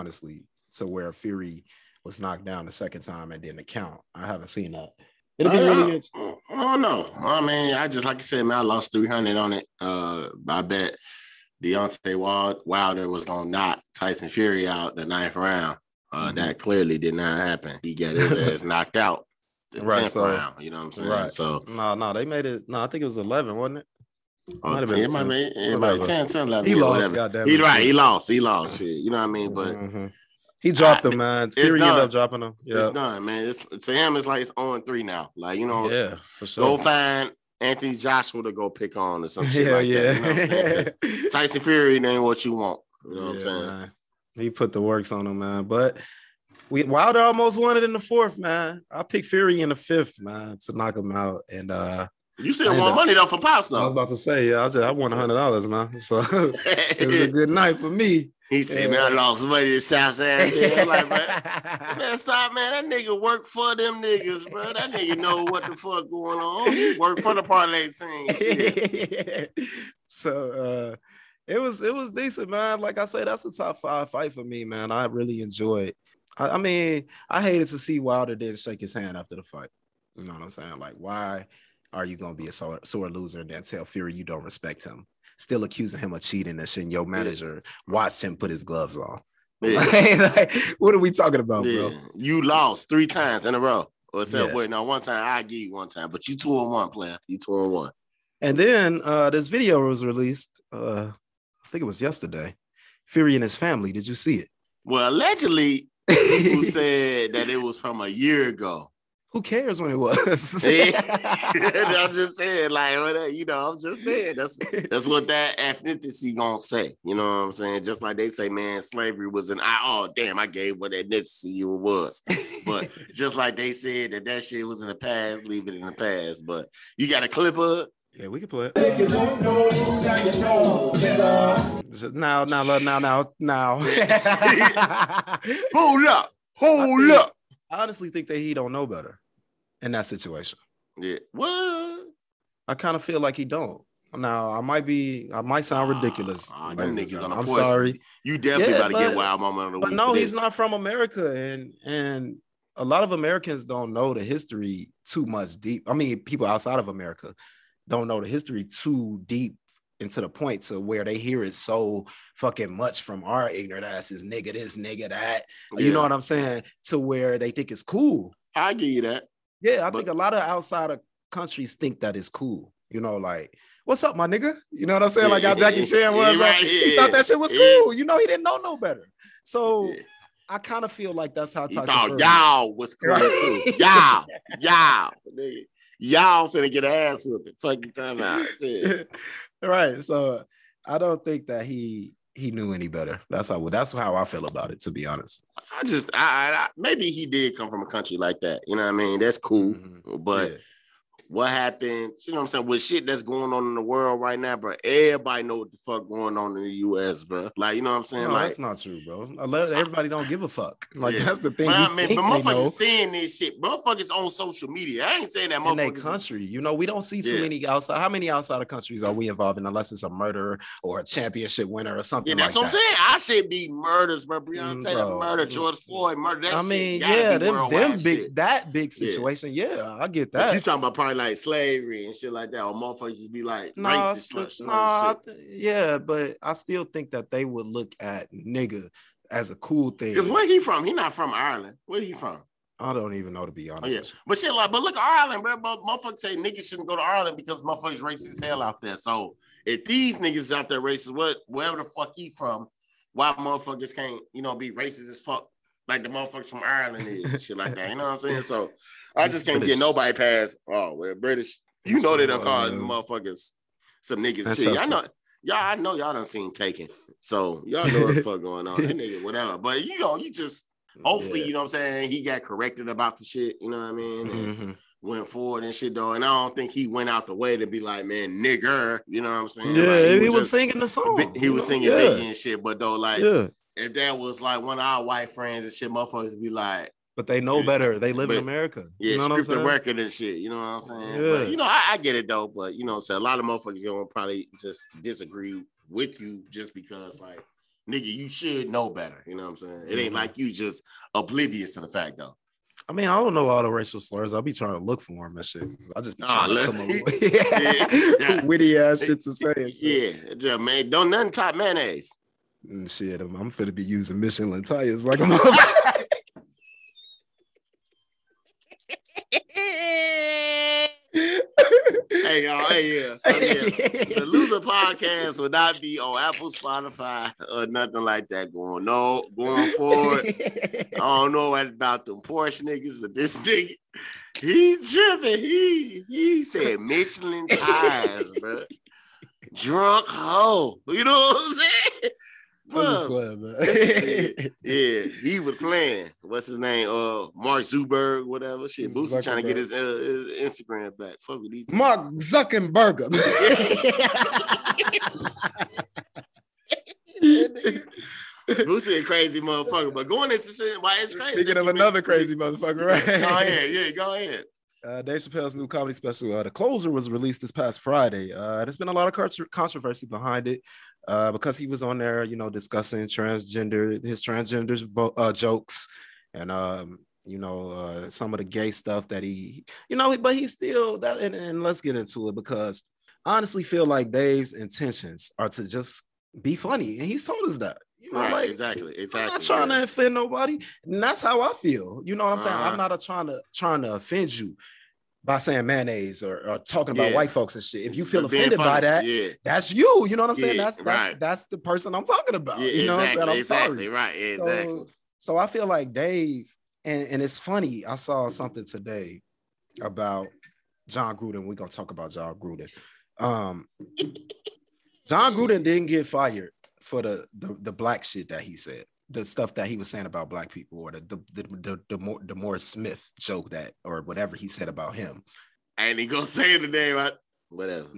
honestly to where Fury was knocked down the second time and didn't count. I haven't seen that. It'll be I, really I, I don't know. I mean, I just like I said, man, I lost 300 on it. Uh, I bet Deontay Wild, Wilder was gonna knock Tyson Fury out the ninth round. Uh, Mhm. That clearly did not happen. He got his ass knocked out the Right, 10th so- round. You know what I'm saying? Right. So no, no, they made it. No, I think it was 11, wasn't it? Might have 10, been it might 10. be, it might 10, 10, 11. He yeah, lost, goddamn He right. He lost. He lost. Shit. You know what I mean? But Mhm. he dropped I- him, man. it's Fury ended done. up dropping him. Yeah, it's done, man. It's to him, it's like it's on three now. Like you know, yeah, for sure. go find Anthony Joshua to go pick on or some shit Hell like yeah. that. You know what I'm Tyson Fury ain't what you want. You know what I'm saying? man. He put the works on him, man. But we Wilder almost won it in the fourth, man. I picked Fury in the fifth, man, to knock him out. And uh You still want money though for pops I was about to say, yeah, I just I won a hundred dollars, man. So it was a good night for me. he said, "Man, I lost money to Southside." Yeah, I'm like, man, man, stop, man. That nigga work for them niggas, bro. That nigga know what the fuck going on. He work for the parlay team. So uh it was it was decent, man. Like I said, that's a top five fight for me, man. I really enjoyed. I, I mean, I hated to see Wilder didn't shake his hand after the fight. You know what I'm saying? Like, why are you gonna be a sore, sore loser and then tell Fury you don't respect him? Still accusing him of cheating and shit. and Your manager watched him put his gloves on. Yeah. Like, what are we talking about, Yeah. bro? You lost three times in a row. Or except Yeah. wait, no, one time I give you one time, but you two and one player. You two and one. And then uh, this video was released. Uh, I think it was yesterday. Fury and his family. Did you see it? Well, allegedly, people said that it was from a year ago. Who cares when it was? I'm just saying, like, you know, I'm just saying that's that's what that ethnicity gonna say. You know what I'm saying? Just like they say, man, slavery was an I. Oh, damn, I gave what that ethnicity it was. But just like they said that that shit was in the past, leave it in the past. But you got a clip up. yeah, we can play it. Just Now, now, now, now, now, now. Hold up, hold think- up. I honestly think that he don't know better in that situation. Yeah. What? I kind of feel like he don't. Now, I might be, I might sound ridiculous. Ah, ah, niggas on I'm sorry. You definitely Yeah, about to get wild moment of the But no, he's not from America, and and a lot of Americans don't know the history too much deep. I mean, people outside of America don't know the history too deep into the point to where they hear it so fucking much from our ignorant asses, nigga this, nigga that. You know what I'm saying? To where they think it's cool. I give you that. Yeah, I think a lot of outside of countries think that is cool. You know, like, what's up, my nigga? You know what I'm saying? Like how Jackie Chan was. Like, he thought that shit was cool. You know, he didn't know no better. So. I kind of feel like that's how He Tyson thought Fury- y'all was cool too. Y'all, y'all, nigga. y'all finna get an ass whooping. Fucking time out. Right. So I don't think that he he knew any better. That's how that's how I feel about it, to be honest. I just, I, I, maybe he did come from a country like that. You know what I mean? That's cool. Mhm. But Yeah. What happened? You know what I'm saying? With shit that's going on in the world right now, bro. Everybody know what the fuck going on in the U.S., bro. Like, you know what I'm saying? No, like, that's not true, bro. Everybody don't give a fuck. Like Yeah. that's the thing. But I mean, but motherfuckers saying this shit. Motherfuckers on social media. I ain't saying that in their country. You know, we don't see too Yeah. many outside. How many outside of countries are we involved in unless it's a murderer or a championship winner or something Yeah, like that's what I'm that? saying. I should be murders, bro. Breonna Mm, Taylor bro. murder, George Floyd murder. That I mean, yeah, them, them big shit. that big situation. Yeah, I get But you talking about probably like slavery and shit like that, or motherfuckers just be like No, racist, it's- slur- slur no, I shit. th- yeah, but I still think that they would look at nigga as a cool thing. Because where he from? He not from Ireland. Where he from? I don't even know to be Oh, honest. yeah. But shit, like, but look, Ireland, bro. But motherfuckers say niggas shouldn't go to Ireland because motherfuckers racist as hell out there. So if these niggas out there racist, what wherever the fuck he from, why motherfuckers can't, you know, be racist as fuck like the motherfuckers from Ireland is and shit like that. You know what I'm saying? So I just can't British. get nobody past. Oh, well, British. You know they don't call Uh, motherfuckers some niggas That's shit. I know. Y'all, I know y'all done seen Taken. So y'all know what the fuck going on. That nigga, whatever. But you know, you just hopefully, Yeah. you know what I'm saying, he got corrected about the shit, you know what I mean? And Mhm. went forward and shit though. And I don't think he went out the way to be like, man, nigger, you know what I'm saying? Yeah, Like, he, was just- singing the song. He was know? singing yeah. Biggie and shit, but though, like, yeah, if that was like one of our white friends and shit, motherfuckers would be like, but they know better. They live in America. yeah, you know what I'm script the saying? record and shit, you know what I'm saying? Yeah. But you know, I, I get it though, but you know, so a lot of motherfuckers gonna probably just disagree with you just because, like, nigga, you should know better, you know what I'm saying? It ain't Mhm. like you just oblivious to the fact though. I mean, I don't know all the racial slurs. I'll be trying to look for them and shit. I just be Nah, trying to let- come up with Yeah, yeah. witty ass shit to say. shit. Yeah, just, man, don't nothing top mayonnaise. And shit, I'm, I'm finna be using Michelin tires like a motherfucker. hey y'all, hey yeah, so yeah. The loser podcast will not be on Apple, Spotify, or nothing like that going. No, going forward. I don't know about them Porsche niggas, but this nigga, he tripping. He he said Michelin tires, bro. Drunk hoe. You know what I'm saying? I'm just Bruh. playing, man. Yeah, he was playing. What's his name? Uh, Mark Zuckerberg, whatever. Shit, Boosie trying to get his, uh, his Instagram back. Fuck with these. Mark Zuckerberg. Boosie a crazy motherfucker, but going into shit, why it's crazy. Speaking of another make- crazy motherfucker, right? Go ahead, yeah, go ahead. Uh, Dave Chappelle's new comedy special, uh, The Closer, was released this past Friday. Uh, there's been a lot of controversy behind it uh, because he was on there, you know, discussing transgender, his transgender vo- uh, jokes, and um, you know, uh, some of the gay stuff that he, you know, but he's still that. And, and let's get into it because I honestly feel like Dave's intentions are to just be funny, and he's told us that. You know, Right, like exactly, I'm not trying yeah. to offend nobody, and that's how I feel. You know what I'm saying? Uh-huh. I'm not a, trying to trying to offend you by saying mayonnaise or, or talking about Yeah. white folks and shit. If you feel offended by that, yeah, that's you. You know what I'm saying? Yeah, That's that's right. that's the person I'm talking about. yeah, you know exactly, what I'm saying? I'm exactly, sorry. right, exactly. So, so I feel like Dave, and, and it's funny. I saw something today about Jon Gruden. We're gonna talk about Jon Gruden. Um, John Gruden didn't get fired for the, the the black shit that he said, the stuff that he was saying about black people, or the the the the, the, Mor- DeMaurice Smith joke that, or whatever he said about him. And he gonna say the name, right? Whatever.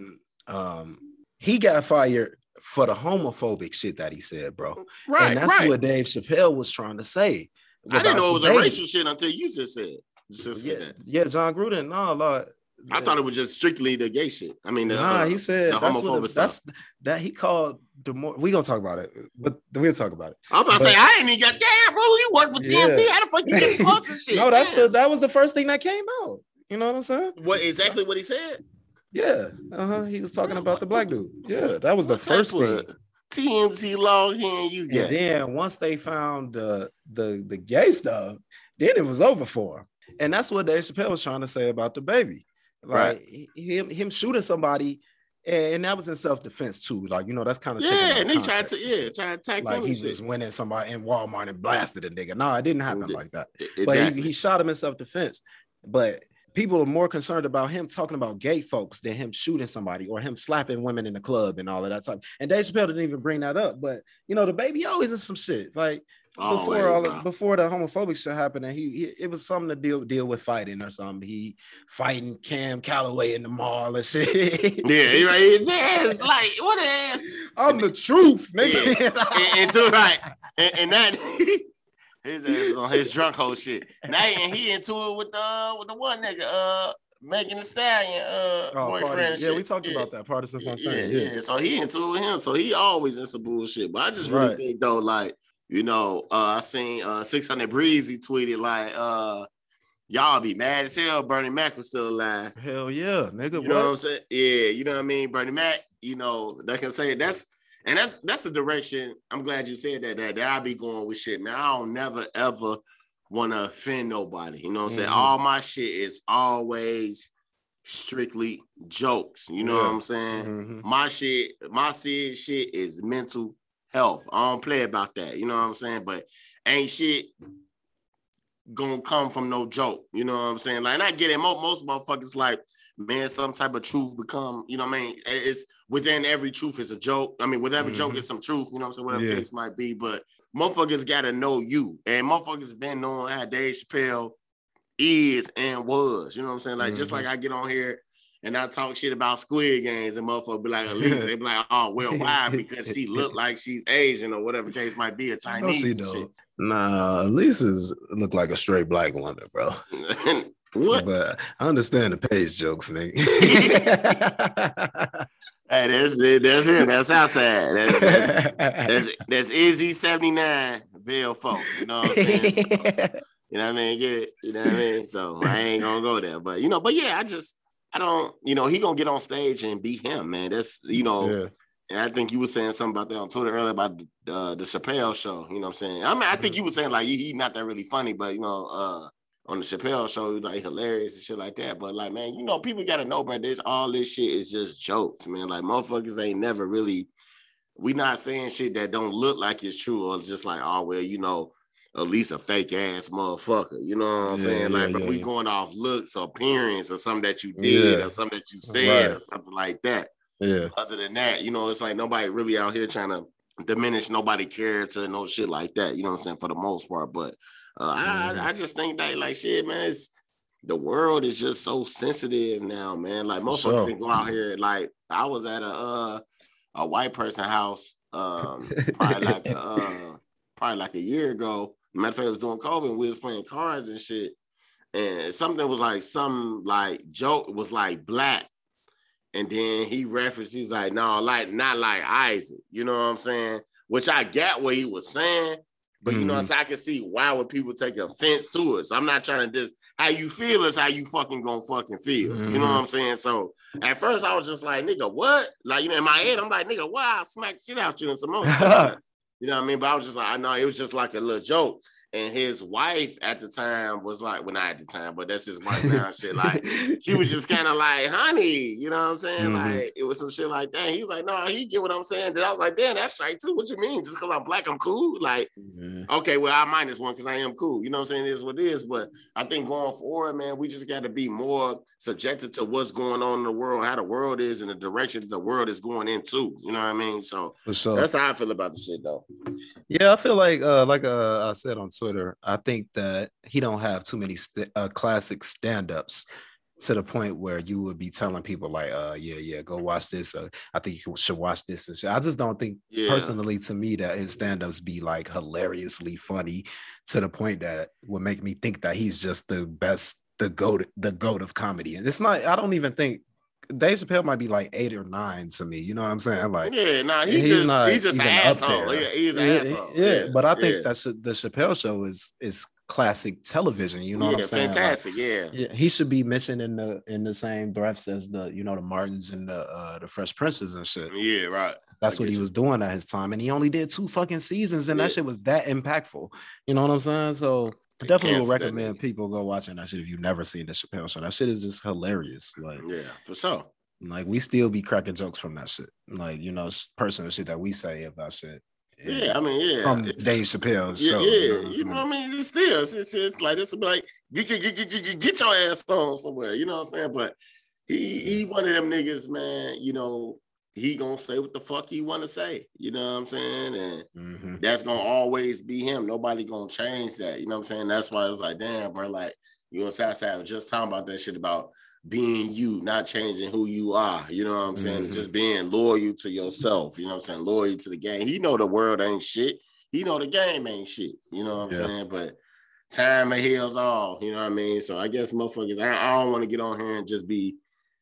Um, he got fired for the homophobic shit that he said, bro. Right, and that's right. what Dave Chappelle was trying to say. I didn't know it was a racial shit until you just said. Just Yeah, that. yeah, Jon Gruden. No, Lord. I thought it was just strictly the gay shit. I mean, the, Nah, uh, he said the that's what homophobic it- that's that he called the more. We gonna talk about it, but we'll talk about it. I'm about to say I ain't even got damn, bro. You work for TMZ. Yeah. How the fuck you get close and shit? no, that's Damn. the that was the first thing that came out. You know what I'm saying? what exactly what he said. Yeah. Uh huh. He was talking about the black dude. Yeah, that was the first thing. of TMZ login you And then once they found the the the gay stuff, then it was over for him. And that's what Dave Chappelle was trying to say about DaBaby. Like he- him him shooting somebody, and that was in self defense too. Like you know that's kind of Yeah, and he tried to yeah try to attack like he just went in somebody in Walmart and blasted a nigga. No, it didn't happen Yeah. like that. But he, he shot him in self defense. But people are more concerned about him talking about gay folks than him shooting somebody or him slapping women in the club and all of that type. And Dave Chappelle didn't even bring that up. But you know, DaBaby always in some shit. Like Always, before all uh, before the homophobic shit happened, and he, he- it was something to deal deal with fighting or something. He fighting Cam Calloway in the mall and shit. yeah, he right. It's, like what the hell? I'm the truth, and, nigga. and too right, and, and that his ass is on his drunk whole shit. Now and he into it with uh with the one nigga uh Megan Thee Stallion uh Oh, boyfriend. Yeah, we talked Yeah. about that. Pardison Yeah, yeah, Yeah. So he into him. So he always in some bullshit. But I just really Right. think though, like, you know, uh I seen uh 600 Breezy tweeted like uh y'all be mad as hell. Bernie Mac was still alive. Hell yeah, nigga. You what? know what I'm saying? Yeah, you know what I mean? Bernie Mac, you know, they can say that's and that's that's the direction. I'm glad you said that that, that I be going with shit, man. I don't never ever want to offend nobody. You know what I'm saying? Mhm. All my shit is always strictly jokes. You know what I'm saying? Mhm. My shit, my shit shit is mental health. I don't play about that. You know what I'm saying? But ain't shit gonna come from no joke. You know what I'm saying? Like, and I get it. Most, most motherfuckers like, man, some type of truth become, you know what I mean? It's within every truth is a joke. I mean, with every joke Mhm. is some truth, you know what I'm saying? Whatever Yeah. case might be. But motherfuckers gotta know you. And motherfuckers been knowing how Dave Chappelle is and was. You know what I'm saying? Like, just Mhm. like I get on here and I talk shit about Squid Games, and motherfucker be like, Elise, they be like, oh, well, why? Because she look like she's Asian or whatever case might be, No, Chinese. she and don't. Nah, Lisa's look like a straight black wonder, bro. what? But I understand the page jokes, nigga. Hey, that's it. that's it. That's outside. That's that's that's, that's Izzy seventy nine Bill folk. You know what I'm saying? So, you know what I mean? Get it? You know what I mean? So I ain't gonna go there. But you know, but yeah, I just I don't. You know, he gonna get on stage and be him, man. That's you know. yeah. And I think you were saying something about that on Twitter earlier about uh, the Chappelle show. You know what I'm saying? I mean, I think you were saying like he, he not that really funny, but you know, uh, on the Chappelle show, he, like hilarious and shit like that. But like, man, you know, people gotta know, bro. This all this shit is just jokes, man. Like motherfuckers ain't never really. We not saying shit that don't look like it's true, or just like, oh well, you know, at least a fake ass motherfucker. You know what I'm Yeah, saying? Like, yeah, but yeah, we going off looks or appearance or something that you did or something that you said or something like that Yeah. other than that, you know, it's like nobody really out here trying to diminish nobody character, no shit like that. You know what I'm saying? For the most part. But uh, Mhm. I, I just think that like shit, man, it's the world is just so sensitive now, man. Like most folks sure. can go out here. Like I was at a uh a white person house um probably like a, uh probably like a year ago. Matter of fact, it was doing COVID we was playing cards and shit. And something was like some like joke was like black. And then he referenced, he's like, no, like not like Isaac. You know what I'm saying? Which I get what he was saying, but you know, Mhm. so I can see why would people take offense to it. So I'm not trying to just how you feel is how you fucking gonna fucking feel. You know Mhm. what I'm saying? So at first I was just like, nigga, what? Like, you know, in my head, I'm like, nigga, why I'll smack shit out you and some more. you know what I mean? But I was just like, I know it was just like a little joke. And his wife at the time was like, well, not at the time, but that's his wife now. Shit, like she was just kind of like, honey, you know what I'm saying? Mhm. Like it was some shit like that. He was like, no, he get what I'm saying. Then I was like, damn, that's right too. What you mean? Just because I'm black, I'm cool? Like, Yeah. okay, well, I minus one because I am cool. You know what I'm saying? It is what it is. But I think going forward, man, we just got to be more subjected to what's going on in the world, how the world is, and the direction the world is going into. You know what I mean? So sure. that's how I feel about the shit, though. Yeah, I feel like uh like uh, I said on Twitter, I think that he don't have too many st- uh, classic stand-ups to the point where you would be telling people like uh yeah yeah go watch this uh, I think you should watch this and shit. I just don't think Yeah. personally to me that his stand-ups be like hilariously funny to the point that would make me think that he's just the best the goat the goat of comedy and it's not I don't even think Dave Chappelle might be like eight or nine to me you know what I'm saying like Yeah, nah, he he's just not he's just an asshole. Yeah, he's an yeah, asshole. yeah, but I think yeah. that's the Chappelle show is is classic television. You know yeah, what I'm saying? Like, fantastic. yeah. yeah, he should be mentioned in the in the same breaths as the you know the Martins and the uh the Fresh Princes and shit. Yeah, right. That's I what he you. was doing at his time, and he only did two fucking seasons, and Yeah. that shit was that impactful. You know what I'm saying? So I definitely would recommend it. people go watching that shit if you've never seen the Chappelle show. That shit is just hilarious. Like, Yeah, for sure. like we still be cracking jokes from that shit. Like, you know, personal shit that we say about shit. Yeah, I mean, yeah. From It's- Dave Chappelle's yeah, show. yeah, you know what you know what I mean? It's still, it's, it's, it's like this like get, get, get, get, get, get your ass on somewhere. You know what I'm saying? But he he one of them niggas, man. You know, he gonna say what the fuck he want to say. You know what I'm saying? And Mhm. that's gonna always be him. Nobody gonna change that. You know what I'm saying? That's why it's like, damn, bro. Like you know, and Southside was just talking about that shit about being you, not changing who you are. You know what I'm saying? Mhm. Just being loyal to yourself. You know what I'm saying? Loyal to the game. He know the world ain't shit. He know the game ain't shit. You know what I'm Yeah. saying? But time heals all. You know what I mean? So I guess motherfuckers, I, I don't want to get on here and just be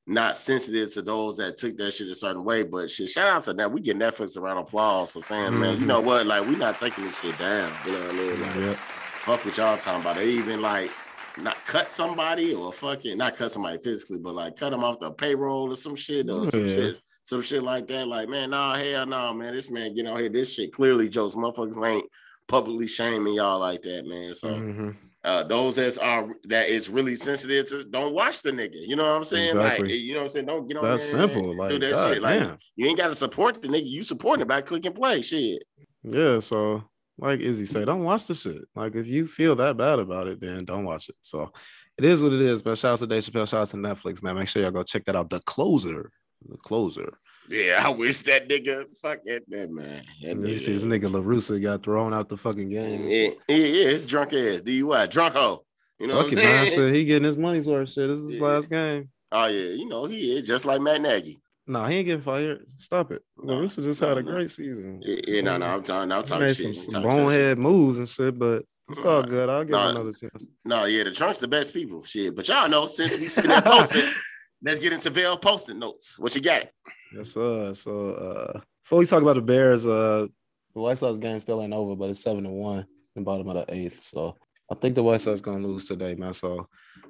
not sensitive to those that took that shit a certain way. But shit, shout out to that. We get Netflix around applause for saying, man, you know what? Like, we not taking this shit down. You know what I mean? Like, Yep. fuck what y'all talking about. They even like not cut somebody or fucking not cut somebody physically, but like cut them off the payroll or some shit or some Yeah. shit, some shit like that. Like, man, nah, hell no, man. This man getting out here. This shit clearly jokes. Motherfuckers ain't publicly shaming y'all like that, man. So Mhm. Uh, those that are that is really sensitive to don't watch the nigga. You know what I'm saying? Like, Exactly. you know what I'm saying? Don't get on That's simple. do Like, that God shit. Like, damn. you ain't got to support the nigga. You support it by click and play. Shit. Yeah, so like Izzy say, don't watch the shit. Like if you feel that bad about it, then don't watch it. So it is what it is. But shout out to Dave Chappelle, shout out to Netflix, man. Make sure y'all go check that out. The closer. The closer. Yeah, I wish that nigga fuck that man. That you see nigga- this nigga La Russa got thrown out the fucking game. Yeah, yeah, yeah, it's drunk ass. DUI, drunk hoe. You know Fuck what I'm man. saying? Shit, he getting his money's worth. Shit, this is his Yeah. last game. Oh yeah, you know he is just like Matt Nagy. Nah, he ain't getting fired. Stop it. No, La Russa just no, had a no. great season. Yeah, yeah, no, no, I'm talking, I'm talking made shit. some, some talking shit. bonehead moves and shit, but it's all good. I'll give nah. him another chance. No, yeah, the trunk's the best people. Shit, but y'all know since we sitting there posting, let's get into Vail posting notes. What you got? Yes, sir. So uh before we talk about the Bears, uh the White Sox game still ain't over, but it's seven to one in bottom of the eighth. So I think the White Sox gonna lose today, man. So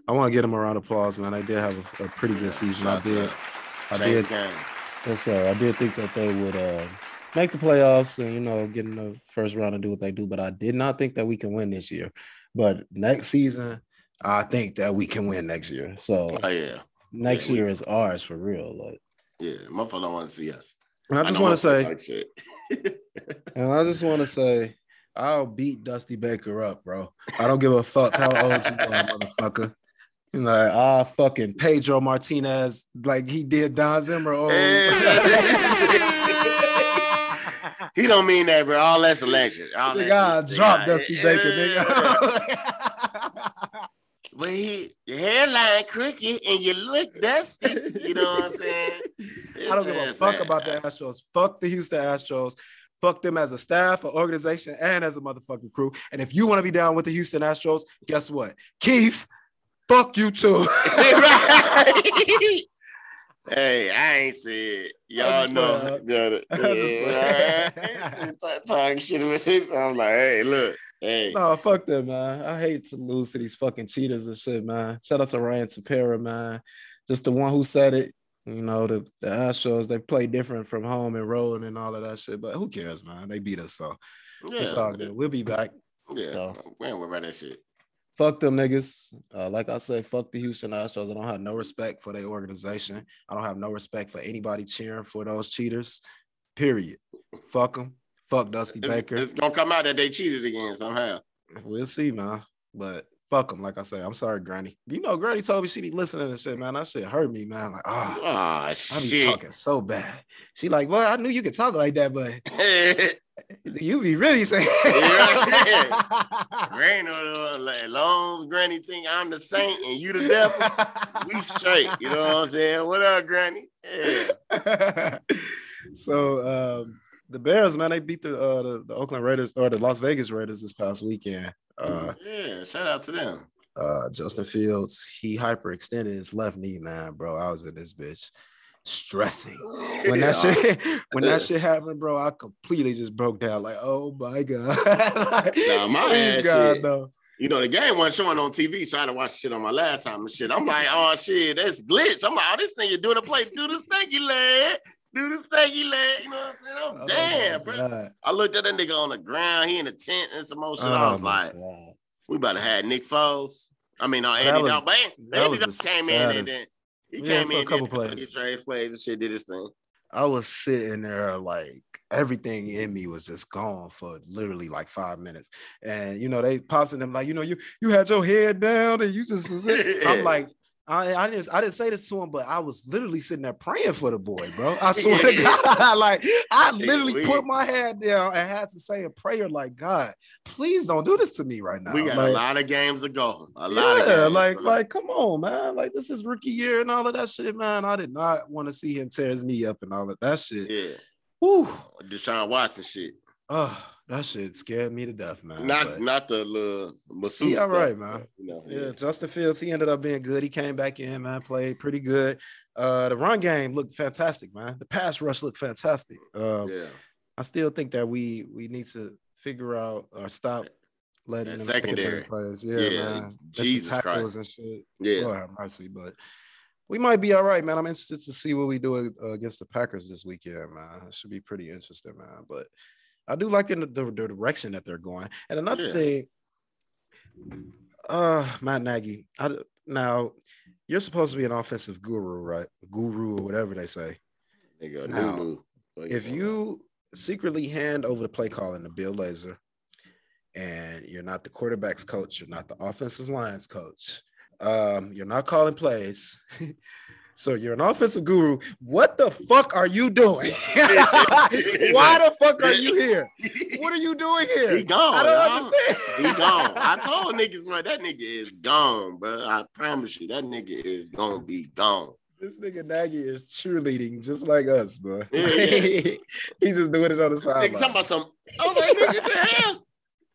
I want to give them a round of applause, man. They did have a, a pretty good season. I did. I did. game. Yes, sir. I did think that they would uh make the playoffs and you know get in the first round and do what they do, but I did not think that we can win this year. But next season, I think that we can win next year. So Oh yeah, next Yeah, we- year is ours for real. Like, yeah. Motherfucker don't want to see us. and I just know want to say. And I just want to say, I'll beat Dusty Baker up, bro. I don't give a fuck how old you are, motherfucker. You know, like, ah, fucking Pedro Martinez, like he did Don Zimmer. Oh, he don't mean that, bro. All that's election. All that nigga, I shit, dropped. Dusty Baker, nigga. But he, hairline crooked and you look dusty. You know what I'm saying? I don't give a fuck about the Astros. Fuck the Houston Astros. Fuck them as a staff, an organization, and as a motherfucking crew. And if you want to be down with the Houston Astros, guess what? Keith, fuck you too. hey, I ain't said y'all know. playing. Yeah, I just yeah, Talking shit with it. I'm like, hey, look, hey, No, fuck them, man. I hate to lose to these fucking cheaters and shit, man. Shout out to Ryan Tepera, man. Just the one who said it. You know, the, the Astros, they play different from home and road and all of that shit. But who cares, man? They beat us, so yeah, it's all good. We'll be back. yeah. So. We ain't worried about that shit. Fuck them niggas. Uh, like I said, fuck the Houston Astros. I don't have no respect for their organization. I don't have no respect for anybody cheering for those cheaters. Period. Fuck them. Fuck Dusty It's, Baker. it's gonna come out that they cheated again somehow. We'll see, man. But fuck them. Like I say, I'm sorry, Granny. You know, Granny told me she be listening and shit, man. That shit hurt me, man. Like, ah, Oh I be shit. talking so bad. She like, well, I knew you could talk like that, but you be really saying. Granny, uh, like, long as Granny think I'm the saint and you the devil, we straight. You know what I'm saying? What up, Granny? Yeah. so um, the Bears, man, they beat the, uh, the the Oakland Raiders or the Las Vegas Raiders this past weekend. Uh, yeah, shout out to them. uh, Justin Fields, he hyperextended his left knee, man, bro. I was in this bitch stressing when that shit when that shit happened, bro. I completely just broke down, like, oh my god, like, Nah, my ass God, no. you know, the game wasn't showing on TV, so I had to watch shit on my laptop and shit. I'm like, oh shit, that's glitch. I'm like, oh, this thing you doing a play, do the stanky leg, do the stanky leg. You know what I'm saying? Oh, Oh, damn, bro. God. I looked at that nigga on the ground, he in the tent and some more shit. I Oh, was like, God. we about to have Nick Foles. I mean, no, Andy was- Dalton. But Andy Dalton came in and then he Yeah, came for a in, couple plays. trade plays and shit, did his thing. I was sitting there like everything in me was just gone for literally like five minutes. And you know, they pops in them like, you know, you you had your head down and you just was. I'm like, I, I didn't I didn't say this to him, but I was literally sitting there praying for the boy, bro. I swear to God, like I literally put my head down and had to say a prayer like, God, please don't do this to me right now. we got Like, a lot of games to go. A lot of yeah, games. like, like, come on, man. Like, this is rookie year and all of that shit, man. I did not want to see him tear his knee up and all of that shit. yeah, Whew. Deshaun Watson shit. Oh, that shit scared me to death, man. Not But, not the little masseuse. He all right, man. You know, yeah, Justin Fields, he ended up being good. He came back in, man, played pretty good. Uh, the run game looked fantastic, man. The pass rush looked fantastic. Um, yeah. I still think that we we need to figure out or stop letting That them secondary players. Yeah, Yeah, man. Jesus tackles Christ. and shit. Yeah. Lord have mercy, but we might be all right, man. I'm interested to see what we do against the Packers this weekend, man. It should be pretty interesting, man. But I do like the, the, the direction that they're going. And another Yeah. thing, uh, Matt Nagy. I, now you're supposed to be an offensive guru, right? Guru or whatever they say. Nigga, Now, new, new. If you secretly hand over the play calling to Bill Lazor, and you're not the quarterback's coach, you're not the offensive lines coach, um, you're not calling plays. So you're an offensive guru. What the fuck are you doing? Why the fuck are you here? What are you doing here? He gone. I don't y'all. understand. He gone. I told niggas, bro, that nigga is gone, bro. I promise you, that nigga is gonna be gone. This nigga Nagy is cheerleading just like us, bro. Yeah, yeah. He's just doing it on the side. Nigga, talking about some. I was like, nigga, the hell,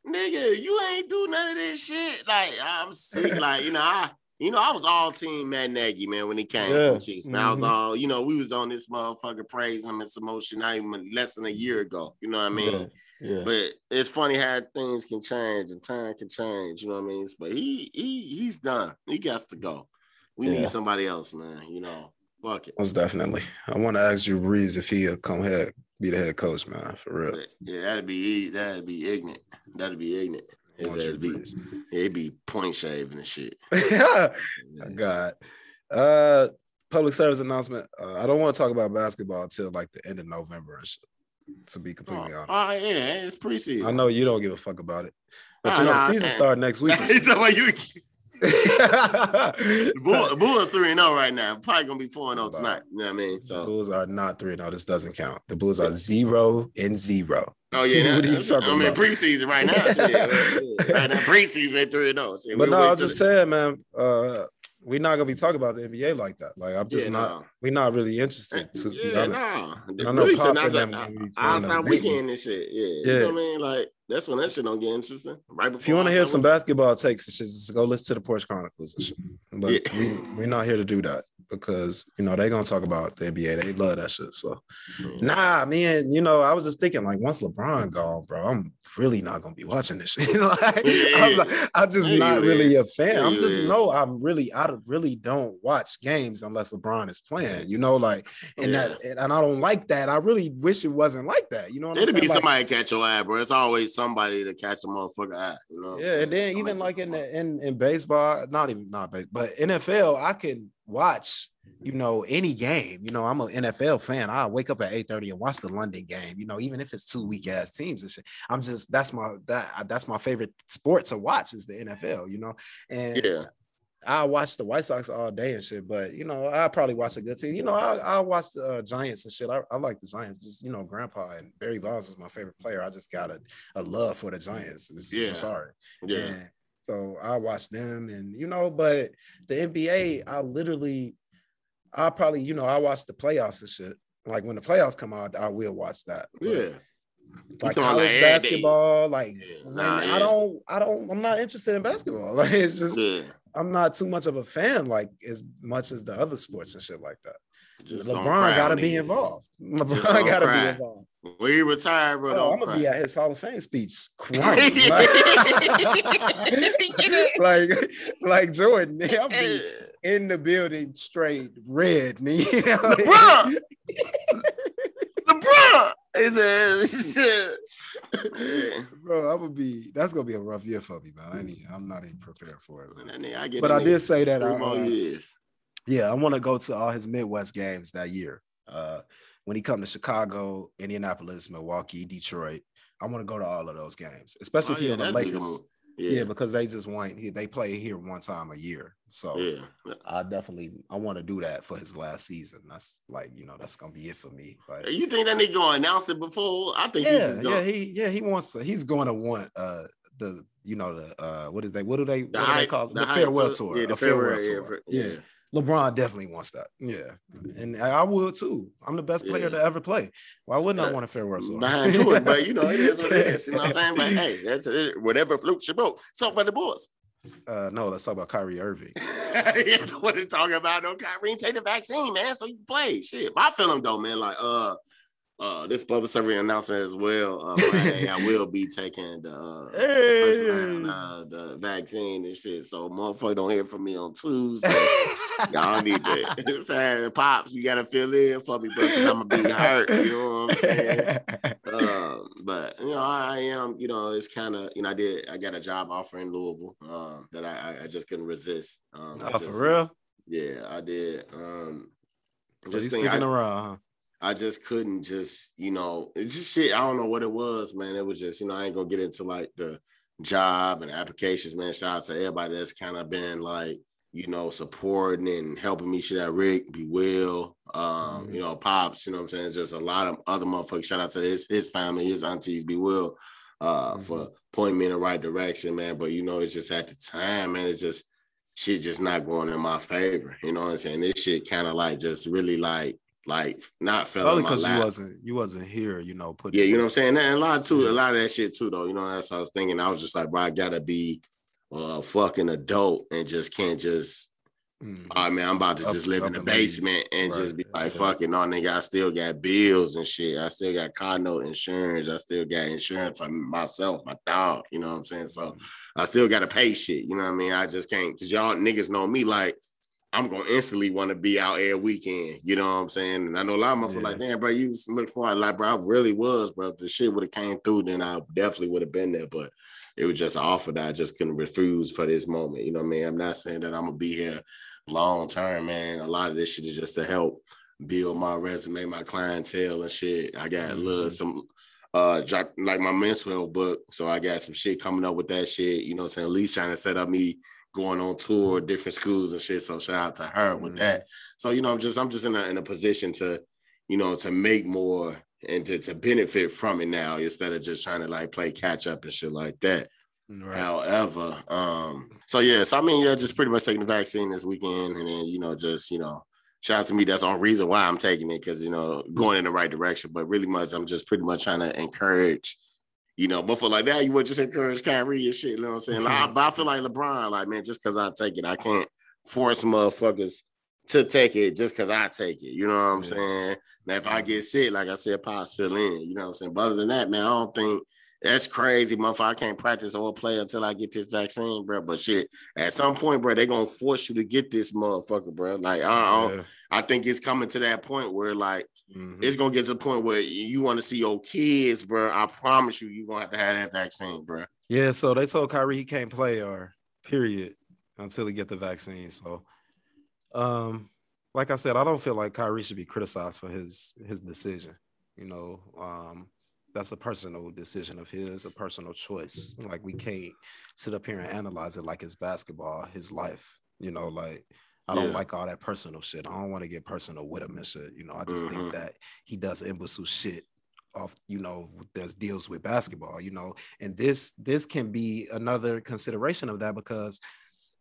nigga, you ain't do none of this shit. Like, I'm sick. Like, you know, I, you know, I was all team Matt Nagy, man, when he came Yeah. from Chiefs. Man, I was Mhm. all, you know, we was on this motherfucker praising him and some more not even less than a year ago. You know what I mean? yeah. But it's funny how things can change and time can change. You know what I mean? But he he he's done. He got to go. We Yeah. need somebody else, man. You know, fuck it. Most definitely. I want to ask Drew Brees if he'll come head be the head coach, man, for real. But yeah, that'd be that'd be ignorant. That'd be ignorant. His ass be it'd be point shaving and shit. God. Uh public service announcement. Uh, I don't want to talk about basketball until like the end of November to be Oh, completely honest. oh, yeah, it's preseason. I know you don't give a fuck about it. But you know, the season start next week. He's talking about you. The Bull, Bulls three and zero right now. Probably gonna be four and zero tonight. You know what I mean? So, Bulls are not 3 0. This doesn't count. The Bulls are 0 and 0. Oh yeah, What are you that- talking I mean about? preseason right now. yeah, right now preseason three and zero. But no, I just saying, man, uh, we're not gonna be talking about the NBA like that. Like, I'm just Yeah, not, nah. we're not really interested to be yeah, honest. nah. I know Really, Pop tonight, and them gonna be outside weekend and shit. Yeah, you Yeah. know what I mean? Like that's when that shit don't get interesting. Right before. If you want to hear some weekend. basketball takes and shit, just go listen to the Porch Chronicles and shit. But Yeah. we, we're not here to do that because you know they're gonna talk about the NBA. They love that shit. So nah, man, you know, I was just thinking like once LeBron gone, bro, I'm really not gonna be watching this shit. like, I'm, like, I'm just not really a fan. I'm just is. no, I'm really I really don't watch games unless LeBron is playing, you know, like and Yeah. that and I don't like that. I really wish it wasn't like that. You know what I'm It'll saying? be Like, somebody catch your eye, bro. It's always somebody to catch a motherfucker eye. You know yeah, and then even like in the in, in baseball, not even not base, but NFL, I can watch, you know, any game. You know, I'm an NFL fan. I wake up at 8:30 and watch the London game, you know, even if it's two weak ass teams and shit. I'm just that's my that that's my favorite sport to watch is the NFL, you know. And Yeah. I watch the White Sox all day and shit, but you know, I probably watch a good team. You know, I I watch the uh, Giants and shit. I, I like the Giants. Just you know, Grandpa and Barry Bonds is my favorite player. I just got a, a love for the Giants. It's- Yeah. I'm sorry. Yeah. And so I watch them, and you know, but the NBA, I literally, I probably, you know, I watch the playoffs and shit. Like when the playoffs come out, I will watch that. But, Yeah. like college like, every day? basketball, like Yeah. Nah, I yeah. don't, I don't, I'm not interested in basketball. Like it's just, Yeah. I'm not too much of a fan, like as much as the other sports and shit like that. Just LeBron got to be involved. LeBron got to be involved. We retired, bro, Oh, I'm gonna cry. be at his Hall of Fame speech crying. like, like, like Jordan, I'll be in the building straight red, man. LeBron! LeBron a, is a Bro, I'm gonna be. That's gonna be a rough year for me, man. I ain't, I'm not even prepared for it. man. And then I get But I did say that. I, uh, years. yeah, I want to go to all his Midwest games that year. Uh, when he come to Chicago, Indianapolis, Milwaukee, Detroit, I want to go to all of those games, especially Oh, if you're yeah, the Lakers. Yeah. Yeah, because they just want they play here one time a year. So yeah. I definitely I want to do that for his last season. That's like you know that's gonna be it for me. Like You think that nigga gonna announce it before? I think yeah, just yeah, gonna. he yeah he wants to. He's going to want uh the you know the uh what is they what do they what do they hype- call it? the, hype farewell tour? Yeah, the farewell farewell. Tour. yeah. yeah. LeBron definitely wants that. Yeah, and I would too. I'm the best player Yeah. to ever play. Why wouldn't I want a farewell tour? behind Jordan, but you know, it is what it is. You know what I'm saying? But hey, that's it. Whatever floats your boat. Talk about the boys. Uh, no, let's talk about Kyrie Irving. yeah, what they talking about? No, Kyrie take the vaccine, man, so you can play. Shit, but I feel him though, man. Like, uh, uh, this public service announcement as well. Uh, Friday, I will be taking the uh, first round, uh, the vaccine and shit. So, motherfucker, don't hear from me on Tuesday. Y'all need to say, pops, you gotta fill in for me, bro, because I'm gonna be hurt. You know what I'm saying? um, but you know, I, I am, you know, it's kind of, you know, I did, I got a job offer in Louisville um, that I, I- just couldn't resist. Um, oh, just- for real? Yeah, I did. Um, So you sticking I, around, huh? I just couldn't just, you know, it's just shit. I don't know what it was, man. It was just, you know, I ain't gonna get into like the job and applications, man. Shout out to everybody that's kind of been like, you know, supporting and helping me. Shit out Rick, be Will, um, you know, pops, you know what I'm saying? It's just a lot of other motherfuckers. Shout out to his his family, his aunties, be Will, uh, for pointing me in the right direction, man. But you know, it's just at the time, man, it's just shit just not going in my favor. You know what I'm saying? This shit kind of like just really like like not in because you wasn't you wasn't here, you know. Put Yeah, you know what I'm saying? And a lot too, a lot of that shit too, though. You know, that's what I was thinking. I was just like, bro, I gotta be a fucking adult and just can't just Mm. all right, man, I'm about to Up- just live in the basement and Right. just be like, Yeah. fuck it. No, nigga, I still got bills and shit. I still got car note insurance. I still got insurance for myself, my dog. You know what I'm saying? So I still got to pay shit. You know what I mean? I just can't, because y'all niggas know me like, I'm going to instantly want to be out every weekend. You know what I'm saying? And I know a lot of motherfuckers Yeah. like, damn, bro, you used to look for it. Like, bro, I really was, bro. If the shit would have came through, then I definitely would have been there. But it was just an offer that I just couldn't refuse for this moment. You know what I mean? I'm not saying that I'm going to be here long term, man. A lot of this shit is just to help build my resume, my clientele and shit. I got a little Mhm. some uh like my mental health book. So I got some shit coming up with that shit. You know what I'm saying? At least trying to set up me going on tour, different schools and shit. So shout out to her with Mhm. that. So you know, I'm just I'm just in a in a position to, you know, to make more and to, to benefit from it now instead of just trying to like play catch up and shit like that. Right. However, um, so yeah, so I mean, yeah, just pretty much taking the vaccine this weekend, and then you know, just you know, shout out to me. That's the only reason why I'm taking it because you know, going in the right direction. But really much, I'm just pretty much trying to encourage, you know, but for like that, you would just encourage Kyrie and shit. You know what I'm saying? Like, I- mm-hmm. but I feel like LeBron, like man, just because I take it, I can't force motherfuckers to take it just because I take it. You know what I'm Yeah. saying? Now, if I mm-hmm. get sick, like I said, pops fill in. You know what I'm saying? But other than that, man, I don't think that's crazy, motherfucker. I can't practice or play until I get this vaccine, bro. But shit, at some point, bro, they're gonna force you to get this motherfucker, bro. Like, I, I, Yeah. I think it's coming to that point where, like, Mhm. it's gonna get to the point where you want to see your kids, bro. I promise you, you're gonna have to have that vaccine, bro. Yeah, so they told Kyrie he can't play or period until he get the vaccine. So um like I said, I don't feel like Kyrie should be criticized for his his decision. You know, um that's a personal decision of his, a personal choice. Like we can't sit up here and analyze it like it's basketball, his life. You know, like I don't Yeah. like all that personal shit. I don't want to get personal with him and shit. You know, I just Mhm. think that he does imbecile shit off, you know, that deals with basketball, you know, and this this can be another consideration of that because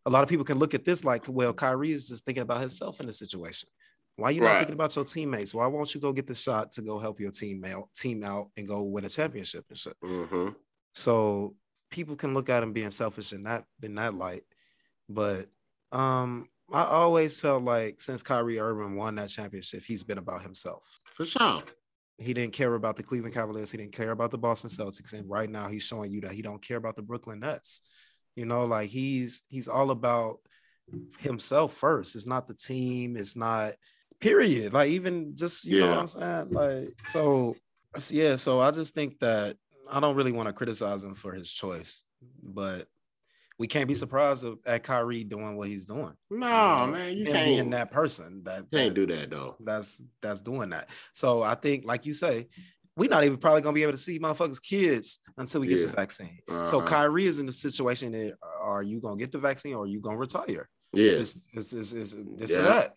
a lot of people can look at this like, well, Kyrie is just thinking about himself in the situation. Why are you not thinking about your teammates? Why won't you go get the shot to go help your team out, team out and go win a championship and shit? Mm-hmm. So people can look at him being selfish in that in that light. But um I always felt like since Kyrie Irving won that championship, he's been about himself. For sure. he didn't care about the Cleveland Cavaliers. He didn't care about the Boston Celtics. And right now he's showing you that he don't care about the Brooklyn Nets. You know, like he's he's all about himself first. It's not the team. It's not period. Like even just you know what I'm saying. Like so yeah. So I just think that I don't really want to criticize him for his choice, but we can't be surprised at Kyrie doing what he's doing. No, man, you and being can't. In that person that can't do that though. that's that's doing that. So I think, like you say, we're not even probably gonna be able to see motherfuckers' kids until we get Yeah. the vaccine. So Uh-huh. Kyrie is in the situation that are you gonna get the vaccine or are you gonna retire? Yeah, It's it's it's, it's this or Yeah. that.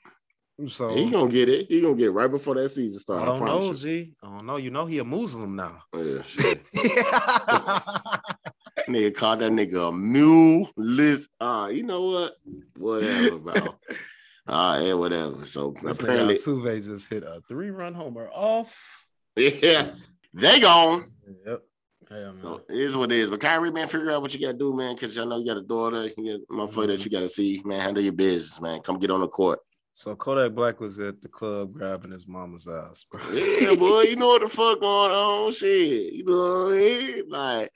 So he gonna get it. He gonna get it right before that season starts. I, don't know, promise G. I don't know. You know he a Muslim now. you. Yeah, nigga called that nigga a mule list. Ah, you know what? Whatever, bro. Ah, yeah, whatever. So apparently, Altuve just hit a three-run homer off. yeah, they gone. Yep. Yeah, man. So it is what it is. But Kyrie, man, figure out what you gotta do, man, because I know you got a daughter, you got motherfucker Mm-hmm. that you gotta see, man. Handle your business, man. Come get on the court. So Kodak Black was at the club grabbing his mama's ass, bro. Yeah, boy, you know what the fuck going on, shit. You know what I mean? Like,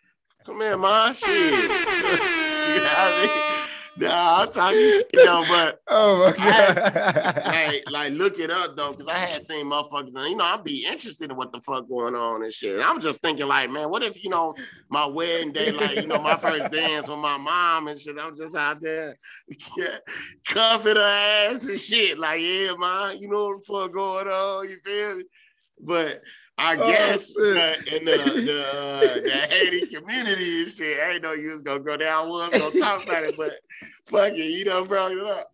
come here, man, shit. you know what I mean? Nah, I'm talking shit though, but Oh my god. like, like look it up though, because I had seen motherfuckers, and you know, I'd be interested in what the fuck going on and shit. And I'm just thinking, like, man, what if you know my wedding day, like, you know, my first dance with my mom and shit. I'm just out there, yeah, cuffing her ass and shit. Like, yeah, man, you know what the fuck going on? You feel me? But I Oh, guess uh, in the the, uh, the Haiti community and shit, I ain't know you was gonna go down. I was gonna talk about it, but fuck it, you know, brought it up.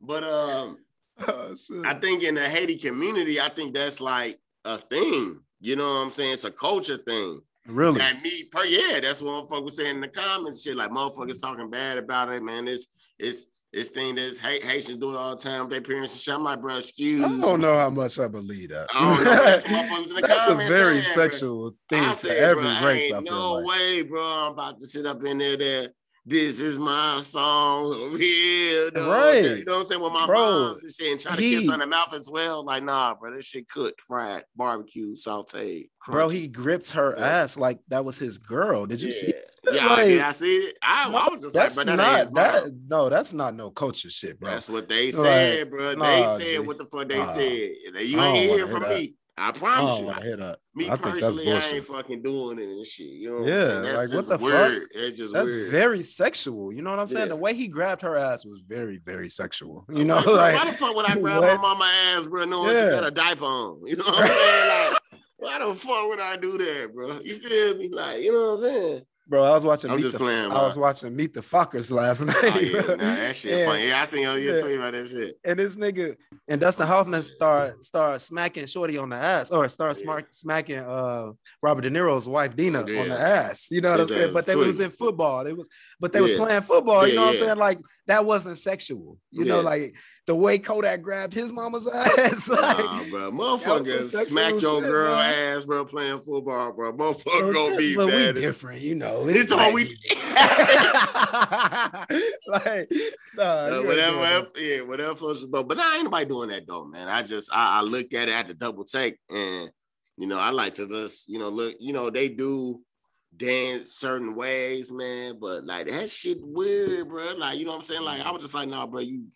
But um, Oh. I think in the Haiti community, I think that's like a thing. You know what I'm saying? It's a culture thing. really? And me, per yeah, that's what motherfuckers was saying in the comments. Shit, like motherfuckers talking bad about it, man. It's it's it's thing that's Ha- Haitians do it all the time with their parents and shit. I'm like, bro, excuse. I don't know how much I believe that. I. That's what motherfuckers in the That's a very saying, bro. sexual thing I for said, every bro, race. ain't I feel no like. way, bro. I'm about to sit up in there that this is my song. Real, dog. Right. You know what I'm saying? With my Bro, moms and shit and try to he- kiss on the mouth as well. Like, nah, bro, this shit cooked, fried, barbecue, sauteed. Bro, he gripped her Yeah. ass like that was his girl. Did you yeah. see? Yeah, Like, did I see it? I, I was just like, that's bro, that not that. No, that's not no culture shit, bro. That's what they said, bro. nah, they said what the fuck they Nah. said. You ain't hear hear from that. me. I I promise don't you. to hear that. Me I personally, I ain't fucking doing it and shit. You know what Yeah, I'm saying? That's like, what the fuck? weird. It's just That's weird. very sexual. You know what I'm saying? Yeah. The way he grabbed her ass was very, very sexual. You I'm know, like, like why the fuck would I grab what? my mama ass, bro, knowing Yeah. she got a diaper on? You know what I'm saying? Like, why the fuck would I do that, bro? You feel me? Like, you know what I'm saying? Bro, I was watching. I'm Meet just the, playing, I was watching Meet the Fuckers last night. Oh, yeah, nah, that shit And- funny. Yeah, I seen your yeah. tweet about that shit. and this nigga and Dustin Hoffman start start smacking Shorty on the ass, or start Yeah. smacking uh Robert De Niro's wife Dina on Yeah. the ass. You know what I'm saying? But they was in football. They was, but they was playing football. You know what I'm saying? Like that wasn't sexual. You know, like the way Kodak grabbed his mama's ass. like, Nah, bro. some Motherfuckers sexual smack your shit, girl man. ass, bro, playing football, bro. Motherfucker gonna be but we different, you know. It's all we like, nah, whatever, whatever, yeah, whatever floats your boat. But nah, ain't nobody doing that though, man. I just I, I look at it at the double take, and you know, I like to just you know look, you know, they do dance certain ways, man. But like that shit weird, bro. Like you know what I'm saying? Like I was just like, nah, bro, you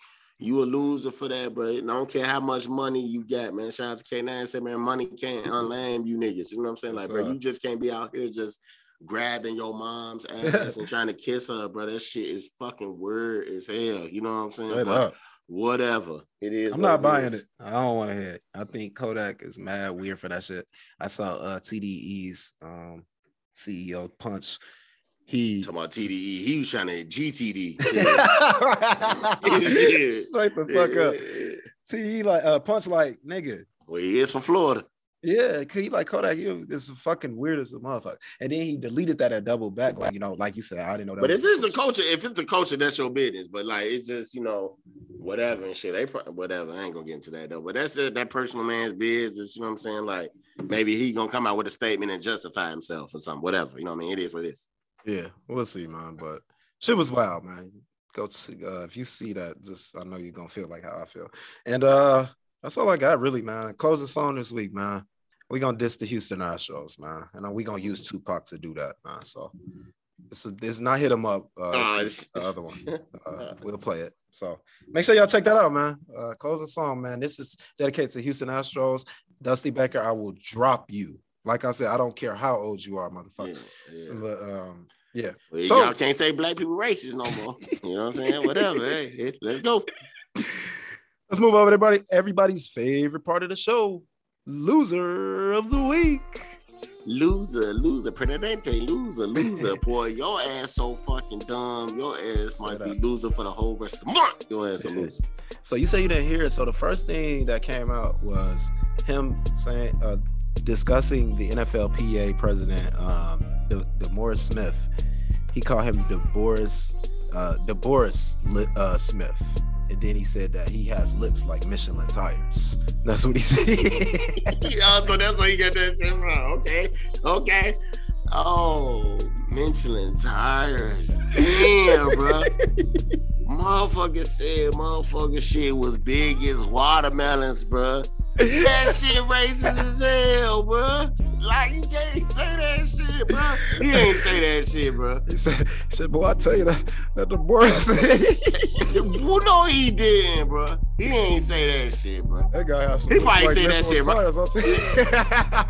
you a loser for that, bro. And I don't care how much money you got, man. Shout out to K9 said, man, money can't unlame you niggas. You know what I'm saying? Like, bro, you just can't be out here just grabbing your mom's ass and trying to kiss her, bro. That shit is fucking weird as hell. You know what I'm saying? Whatever. It is. I'm not buying is. it. I don't want to hear it. I think Kodak is mad weird for that shit. I saw uh TDE's um CEO punch. He Talking about TDE. He was trying to GTD. straight the fuck up. TDE like uh punch like nigga. Well, he is from Florida. Yeah, 'cause he like Kodak, you this fucking weird as a motherfucker. And then he deleted that at double back, like you know, like you said, I didn't know that. But if it's the culture, if it's the culture, that's your business. But like it's just you know whatever and shit. They probably whatever. I ain't gonna get into that though. But that's that, that personal man's business. You know what I'm saying? Like maybe he gonna come out with a statement and justify himself or something. Whatever. You know what I mean? It is what it is. Yeah, we'll see, man. But shit was wild, man. Go to see uh if you see that, just I know you're gonna feel like how I feel. And uh that's all I got really, man. Closing song this week, man. we gonna diss the Houston Astros, man, and we gonna use Tupac to do that, man. So it's, a, it's not hit him up. Uh, Nah, it's it's- the other one. Uh, we'll play it. So make sure y'all check that out, man. Uh, closing song, man. This is dedicated to Houston Astros. Dusty Baker, I will drop you. Like I said, I don't care how old you are, motherfucker. yeah. But um, yeah. Well, So- y'all can't say black people racist no more. You know what I'm saying? Whatever. Hey, hey, let's go. Let's move over, everybody. Everybody's favorite part of the show, loser of the week. Loser, loser, presidente, loser, loser. Boy, your ass so fucking dumb. Your ass might Shut be up. loser for the whole rest of the month. Your ass a loser. So you say you didn't hear it. So the first thing that came out was him saying, uh, discussing the NFLPA president, um, the, DeMaurice Smith. He called him DeBoris, uh, DeBoris Li- uh, Smith. And then he said that he has lips like Michelin tires. That's what he said. yeah, so that's why he got that shit wrong. Okay, okay. Oh, Michelin tires. Damn, bro. motherfucker said motherfucker shit was big as watermelons, bro. That shit racist as hell, bro. Like you can't say that shit, bro. He ain't say that shit, bro. he said, he said, boy, I tell you that, that DeBoris. well, no, he didn't, bro. He ain't say that shit, bro. that guy has some He probably like said that shit, right? tires, I'll tell you.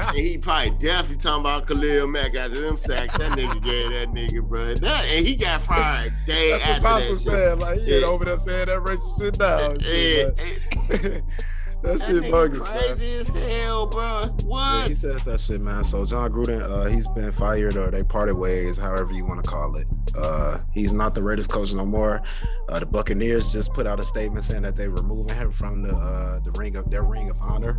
And he probably definitely talking about Khalil Mack after them sacks. That nigga gave that nigga, bro. That, and he got fired day That's what after Boston that. shit. said. Like, he Yeah. over there saying that racist shit now. shit, yeah. that shit nigga bogus, man. crazy as hell, bro. What? Yeah, he said that shit, man. So Jon Gruden, uh, he's been fired or they parted ways, however you want to call it. Uh, he's not the Raiders coach no more. Uh, the Buccaneers just put out a statement saying that they were removing him from the uh, the ring of their ring of honor.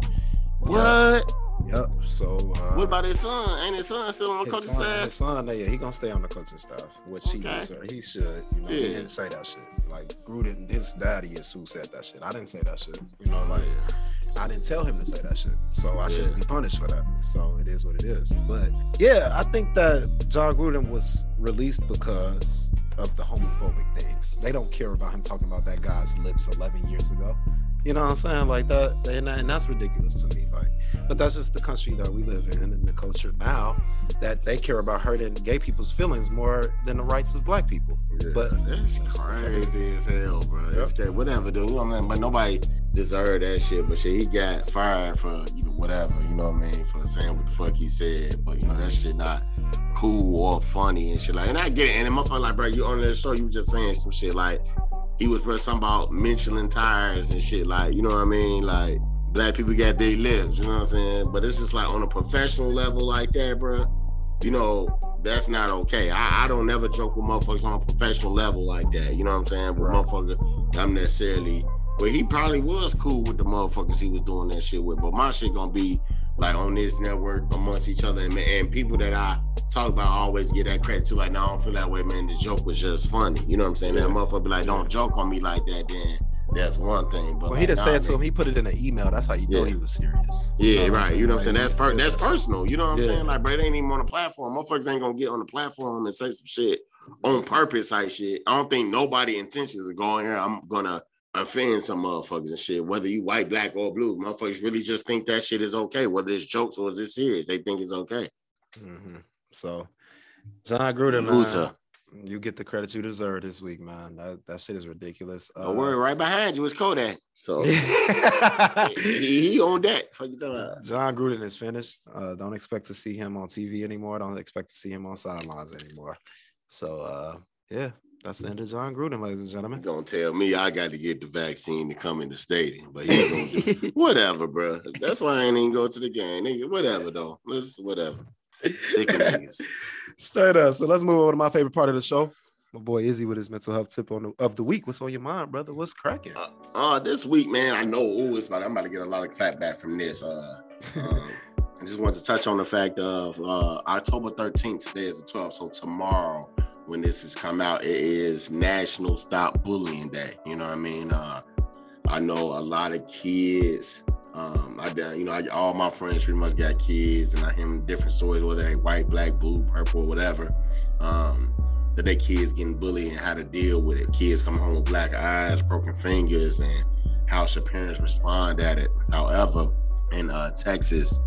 What? Yep. So uh, What about his son? Ain't his son still on the coaching son, staff? his son, yeah, he gonna stay on the coaching staff, which he Okay. deserve- he should. You know, he Yeah. didn't say that shit. Like Gruden, his daddy is who said that shit. I didn't say that shit. You know, like I didn't tell him to say that shit, so I shouldn't be punished for that. So it is what it is. But yeah, I think that Jon Gruden was released because of the homophobic things. They don't care about him talking about that guy's lips 11 years ago. You know what I'm saying? Like that, and, and that's ridiculous to me. Like, but that's just the country that we live in and the culture now that they care about hurting gay people's feelings more than the rights of black people. But- that's crazy as hell, bro. It's crazy. Whatever, dude. You know what I mean? But nobody deserved that shit. But shit, he got fired for you know whatever. You know what I mean? For saying what the fuck he said. But you know that shit not cool or funny and shit like. And I get it. And the motherfucker like, bro, you on the show, you just saying some shit like he was for something about Michelin tires and shit. Like, you know what I mean? Like black people got big lips. You know what I'm saying? But it's just like on a professional level like that, bro. You know, that's not okay. I, I don't never joke with motherfuckers on a professional level like that. You know what I'm saying? But Right. motherfucker, I'm necessarily. But he probably was cool with the motherfuckers he was doing that shit with. But my shit gonna be like on this network amongst each other and, and people that I talk about I always get that credit to. Like, no, I don't feel that way, man. The joke was just funny. You know what I'm saying? Yeah. That motherfucker be like, don't joke on me like that. Then that's one thing. But Well, he like, didn't say nah, it to him. He put it in an email. That's how you know he was serious. Yeah, know right. You know what I'm saying? That's he per- that's personal. You know what I'm Yeah. saying? Like, bro, it ain't even on the platform. Motherfuckers ain't gonna get on the platform and say some shit on purpose type shit. I don't think nobody intentions of going here. I'm gonna offend some motherfuckers and shit. Whether you white, black, or blue, motherfuckers really just think that shit is okay. Whether it's jokes or is it serious, they think it's okay. hmm So, Jon Gruden, man, Loser. you get the credit you deserve this week, man. That that shit is ridiculous. Don't worry, right behind you is Kodak. So Uh, he, he on that. Fuck you talking about? Jon Gruden is finished. Uh, don't expect to see him on TV anymore. Don't expect to see him on sidelines anymore. So, uh, yeah, that's the end of Jon Gruden, ladies and gentlemen. Don't tell me I got to get the vaccine to come in the stadium, but he do Whatever, bro. That's why I ain't even go to the game. Nigga, whatever though. Let's whatever. Sick of niggas. Straight up. So let's move over to my favorite part of the show. My boy Izzy with his mental health tip on the, of the week. What's on your mind, brother? What's cracking? Uh, uh, this week, man, I know oh, it's about I'm about to get a lot of clap back from this. Uh um, I just wanted to touch on the fact of uh October 13th, today is the 12th. So tomorrow, when this has come out, it is National Stop Bullying Day. You know what I mean? Uh I know a lot of kids. Um, I you know, I, all my friends pretty much got kids, and I hear different stories, whether they white, black, blue, purple, whatever. Um, that they kids getting bullied and how to deal with it. Kids coming home with black eyes, broken fingers, and how should parents respond at it. However, in uh, Texas,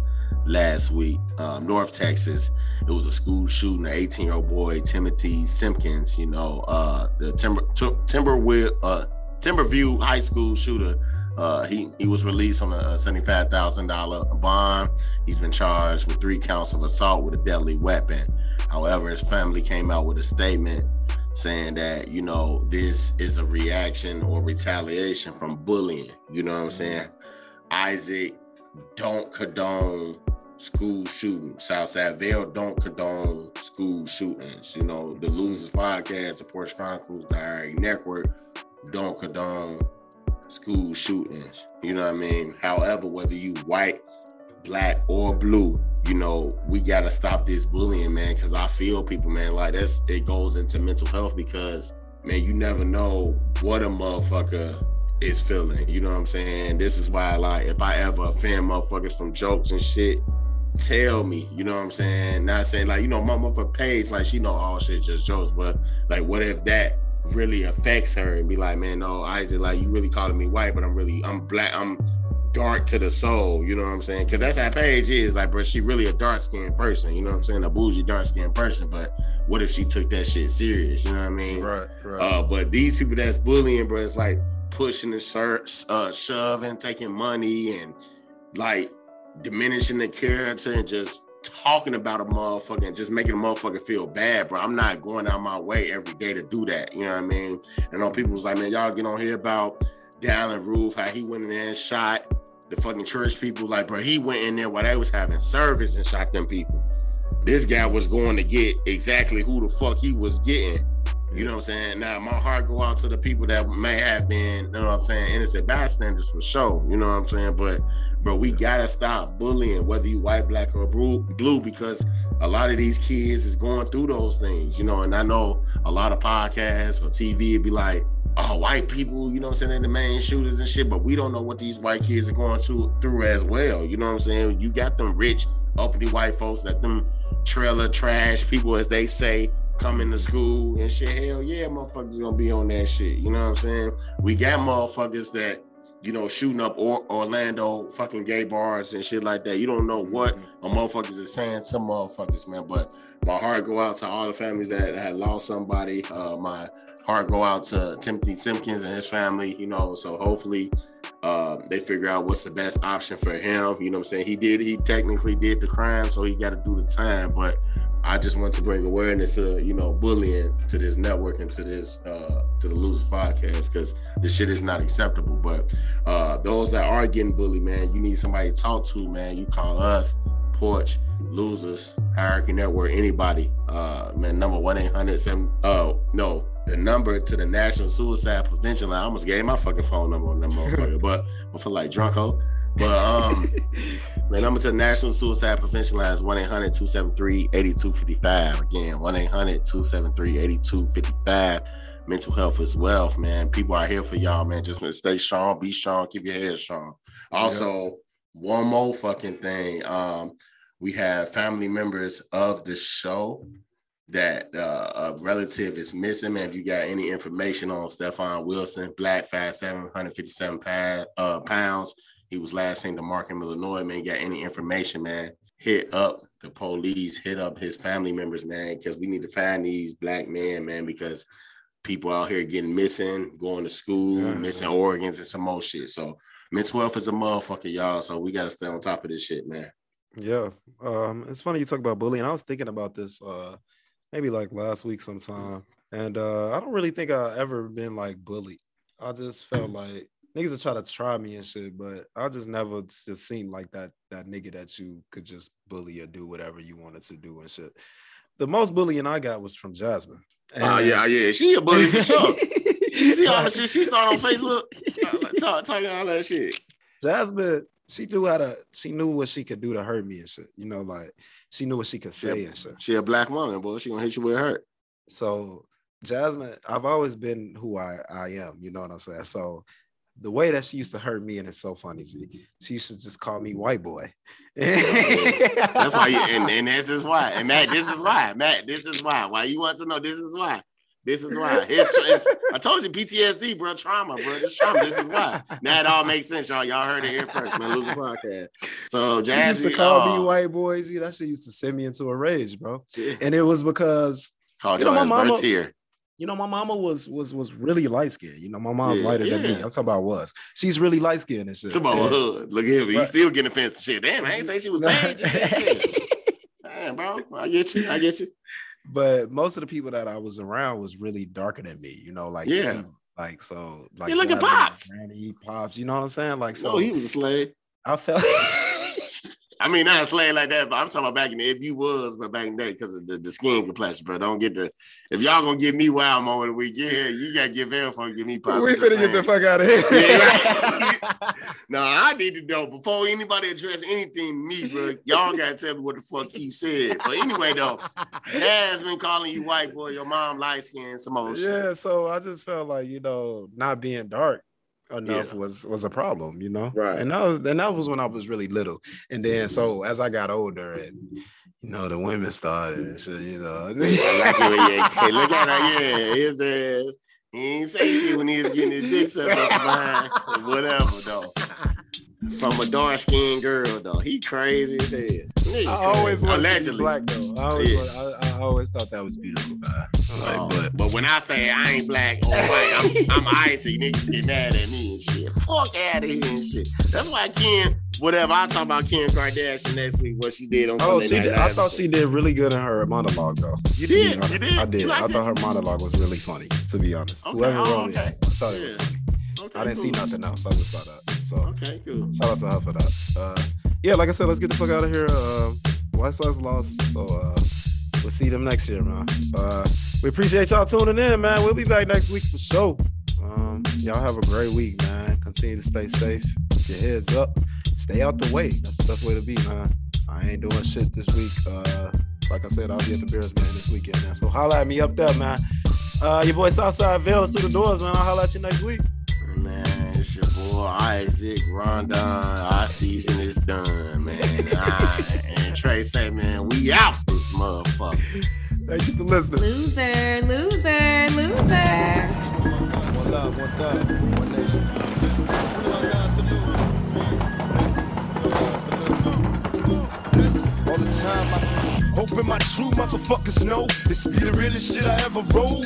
last week, um, North Texas. It was a school shooting. An 18 year old boy, Timothy Simpkins. You know, uh, the Timber Timberview uh, Timberview High School shooter. Uh, he he was released on a seventy-five thousand dollar bond. He's been charged with three counts of assault with a deadly weapon. However, his family came out with a statement saying that you know this is a reaction or retaliation from bullying. You know what I'm saying? Isaac don't condone school shootings. Southside Vale don't condone school shootings. You know, the Losers Podcast, the Porch Chronicles, Harry Network don't condone school shootings. You know what I mean? However, whether you white, black, or blue, you know, we gotta stop this bullying, man. Cause I feel people, man, like that's it goes into mental health because man, you never know what a motherfucker is feeling. You know what I'm saying? This is why, like, if I ever offend motherfuckers from jokes and shit, tell me. You know what I'm saying? Not saying like, you know, my motherfucker Paige, like she know all shit just jokes, but like, what if that really affects her and be like, man, no, Isaac, like you really calling me white, but I'm really, I'm black, I'm dark to the soul. You know what I'm saying? Because that's how Paige is. Like, bro, she really a dark skinned person. You know what I'm saying? A bougie dark skinned person. But what if she took that shit serious? You know what I mean? Right, right. Uh, but these people that's bullying, bro, it's like pushing the shirt, uh, shoving, taking money, and like diminishing the character and just talking about a motherfucker and just making a motherfucker feel bad, bro. I'm not going out my way every day to do that. You know what I mean? And all people was like, man, y'all get on here about Dylann Roof, how he went in there and shot the fucking church people. Like, bro, he went in there while they was having service and shot them people. This guy was going to get exactly who the fuck he was getting you know what I'm saying? Now my heart go out to the people that may have been, you know what I'm saying, innocent bystanders for sure. You know what I'm saying? But but we gotta stop bullying, whether you white, black, or blue, because a lot of these kids is going through those things, you know. And I know a lot of podcasts or TV be like, oh, white people, you know what I'm saying, they're the main shooters and shit, but we don't know what these white kids are going to, through as well. You know what I'm saying? You got them rich, uppity white folks that them trailer trash people, as they say, coming to school and shit. Hell yeah, motherfuckers gonna be on that shit. You know what I'm saying? We got motherfuckers that you know shooting up or- Orlando fucking gay bars and shit like that. You don't know what a motherfuckers is saying to motherfuckers, man. But my heart go out to all the families that had lost somebody. Uh, my heart go out to Timothy Simpkins and his family. You know, so hopefully. Uh, they figure out what's the best option for him. You know what I'm saying? He did, he technically did the crime, so he got to do the time. But I just want to bring awareness to you know bullying to this network and to this uh, to the Losers podcast because this shit is not acceptable. But uh, those that are getting bullied, man, you need somebody to talk to, man. You call us, Porch, Losers, Hierarchy Network, anybody. Uh, man, number one eight hundred seven. Oh no, the number to the National Suicide Prevention Line. I almost gave my fucking phone number on that motherfucker, but I feel like drunko. But um, the number to the National Suicide Prevention Line is 1-800-273-8255. Again, 1-800-273-8255. Mental health is wealth, man. People are here for y'all, man. Just stay strong, be strong, keep your head strong. Also, yeah. one more fucking thing. Um, we have family members of the show that uh, a relative is missing, man. If you got any information on Stefan Wilson, black, fast, 757 pound, uh, pounds, he was last seen to Markham, Illinois, man. Got any information, man? Hit up the police, hit up his family members, man, because we need to find these black men, man, because people out here getting missing, going to school, yeah, missing organs and some more shit. So mental health is a motherfucker, y'all. So we gotta stay on top of this shit, man. Yeah. Um, it's funny you talk about bullying. I was thinking about this uh maybe like last week sometime. And uh I don't really think I ever been like bullied. I just felt like niggas will try to try me and shit, but I just never just seemed like that that nigga that you could just bully or do whatever you wanted to do and shit. The most bullying I got was from Jasmine. Oh uh, yeah, yeah, she a bully for sure. you see all the shit she started on Facebook, uh, talk, talking all that shit. Jasmine, she knew how to. She knew what she could do to hurt me and shit. You know, like she knew what she could say she and shit. She a black woman, boy. She gonna hit you with hurt. So Jasmine, I've always been who I I am. You know what I'm saying? So the way that she used to hurt me, and it's so funny. She, she used to just call me white boy. that's why, you, and, and this is why, and Matt, this is why, Matt, this is why. Why you want to know? This is why, This is why. It's, it's, I told you PTSD, bro. Trauma, bro. This trauma. This is why. Now it all makes sense, y'all. Y'all heard it here first, man. Loser podcast. So She used to call oh, me white boys. Yeah, that shit used to send me into a rage, bro. yeah. And it was because Called You know, my mama- here. you know my mama was was was really light skinned. You know my mom's Yeah, lighter than me. I'm talking about was. She's really light skinned and shit. It's about hood. Look at him. He's still getting offensive shit. Damn, I ain't say she was bad. Damn, bro. I get you. I get you. But most of the people that I was around was really darker than me. You know, like Yeah. like so like You look at Pops. Granny, pops. You know what I'm saying? Like So so, he was a slave. I felt. I mean, not a slave like that, but I'm talking about back in the if you was, but back in the day because of the, the skin complexion, bro. Don't get the if y'all gonna give me wild moment of the week, yeah, you gotta give them for give me pop. we finna get the fuck out of here. Yeah. No, I need to know before anybody address anything me, bro. Y'all gotta tell me what the fuck he said. But anyway, though, has been calling you white boy, your mom light skin, some shit. yeah, so I just felt like you know not being dark enough Yeah. was was a problem, you know. Right. And that was and that was when I was really little. And then mm-hmm. so as I got older and you know the women started and shit, you know. Like you hey, look at her, yeah, his ass. He ain't say shit when he was getting his dick sucked up behind, whatever though. From a dark skinned girl though, he crazy as hell. Nigga I always crazy. wanted to be black though. I always, Yeah. wa- I, I always thought that was beautiful, man. Like, Oh, but but when I say I ain't black or white, I'm, I'm icy. Niggas get mad at me and shit. Fuck out of here and shit. That's why I can't whatever. I'll talk about Kim Kardashian next week, what she did on Oh, Sunday she Night did, I thought she did really good in her monologue, though. You did? honest. You did? I did. You I thought it? her monologue was really funny. To be honest, Okay. whoever Oh, wrote it. I thought it was funny. Okay, I didn't see nothing else. I just saw that. So Okay, cool. shout out to her for that. Uh, yeah, like I said, let's get the fuck out of here. Uh, White Sox lost, so uh, we'll see them next year, man. Uh, we appreciate y'all tuning in, man. We'll be back next week for sure. Um, y'all have a great week, man. Continue to stay safe. Keep your heads up. Stay out the way. That's the best way to be, man. I ain't doing shit this week. Uh, like I said, I'll be at the Bears game this weekend, man. So holla at me up there, man. Uh, your boy Southside Vale through the doors, man. I'll holla at you next week. Man, it's your boy Isaac Rondon. Our season is done, man. I, and Trey say, man, we out this motherfucker. Thank you for listening. Loser, loser, loser. One love, one thug, one nation. 21 guns salute. 21 guns salute. All the time I hoping my true motherfuckers know this be the realest shit I ever wrote.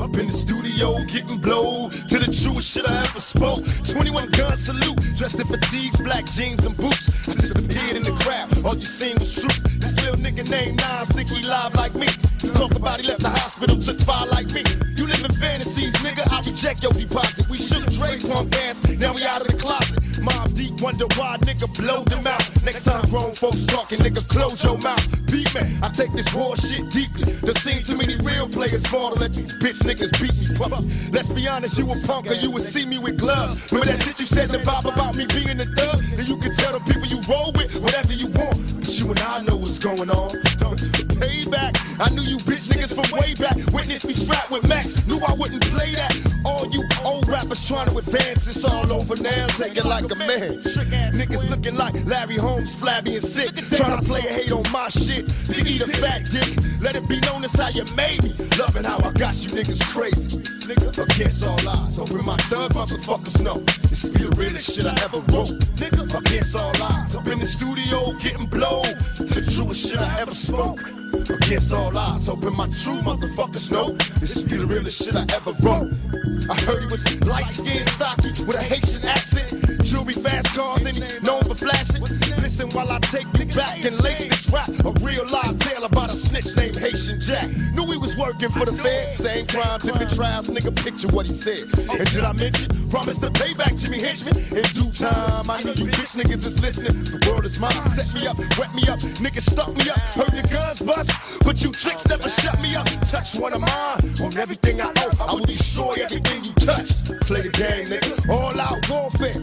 Up in the studio getting blowed to the truest shit I ever spoke. 21 gun salute, dressed in fatigues, black jeans and boots. I just in the crowd, all you seen was truth. This little nigga named Nas think he live like me. He talk about he left the hospital, took fire like me. You live in fantasies, nigga. I reject your deposit. We shook Dre punk ass, now we out of the closet. Mobb Deep, wonder why nigga blow them out. Next time grown folks talking, nigga, close your mouth. Beat me, I take this war shit deeply. There seen too many real players fall to let these bitch niggas beat me. Puff. Let's be honest, you a punk or you would see me with gloves. Remember that shit you said the vibe about me being a thug? And you can tell the people you roll with whatever you want. But you and I know what's going on. Payback, I knew you bitch niggas from way back. Witness me strapped with Max, knew I wouldn't play that. Trying to advance, it's all over now. Take it like a man. Niggas looking like Larry Holmes, flabby and sick. Trying to play a hate on my shit. You eat a fat dick. Let it be known as how you made me. Loving how I got you niggas crazy. Nigga, against all odds. Hoping my thug motherfuckers know. This be the realest shit I ever wrote. Nigga, against all odds. Up in the studio getting blowed. To the truest shit I ever spoke. Against all odds. Hoping my true motherfuckers know. This be the realest shit I ever wrote. I heard he was light skinned, stocky, with a Haitian accent. Jewelry, fast cars, and known for flashing. Listen while I take you back and lace this rap. A real live tale about a snitch named Haitian Jack. Knew he was working for the Fed. Same crime, different trials. Nigga, picture what he said. And did I mention? Promise to pay back Jimmy Henchman In due time, I know you bitch niggas is listening. The world is mine. Set me up, wet me up. Niggas stuck me up. Heard your guns bust. But you tricks never shut me up. Touch one of mine. On everything I owe, I will destroy everything you touch. Play the game, nigga. All out warfare.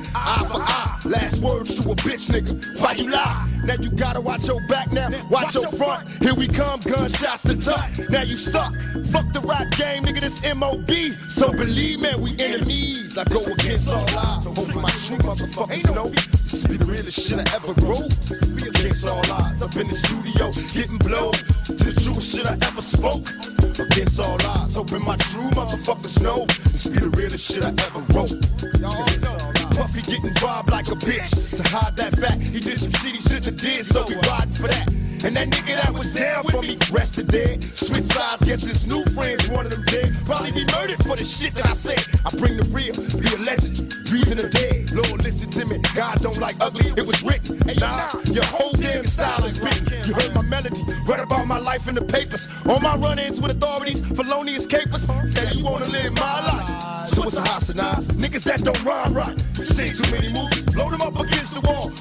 Eye for eye. Last words to a bitch nigga. Why you lie? Now you gotta watch your back now, watch your front. Here we come, gunshots to duck. Now you stuck. Fuck the rap game, nigga, this MOB. So believe me, we enemies. I go against all odds. Hoping my true motherfuckers know this be the realest shit I ever wrote. Against all odds. Up in the studio, getting blowed. To the truest shit I ever spoke. Against all odds, hoping my true motherfuckers know this be the realest shit I ever wrote. Y'all know. Puffy getting robbed like a bitch. To hide that fact, he did some shitty shit he did, so we riding for that. And that nigga that was down for me rested dead. Switch sides, guess his new friends wanted him dead. Probably be murdered for the shit that I said. I bring the real, be a legend, breathing the dead. Lord, listen to me. God don't like ugly, it was written. Nah, your whole damn style is written. You heard my melody, read about my life in the papers. All my run-ins with authorities, felonious capers. Now you wanna live my life. So it's a hostilize. Niggas that don't rhyme right. Seen too many movies, blow them up against the wall.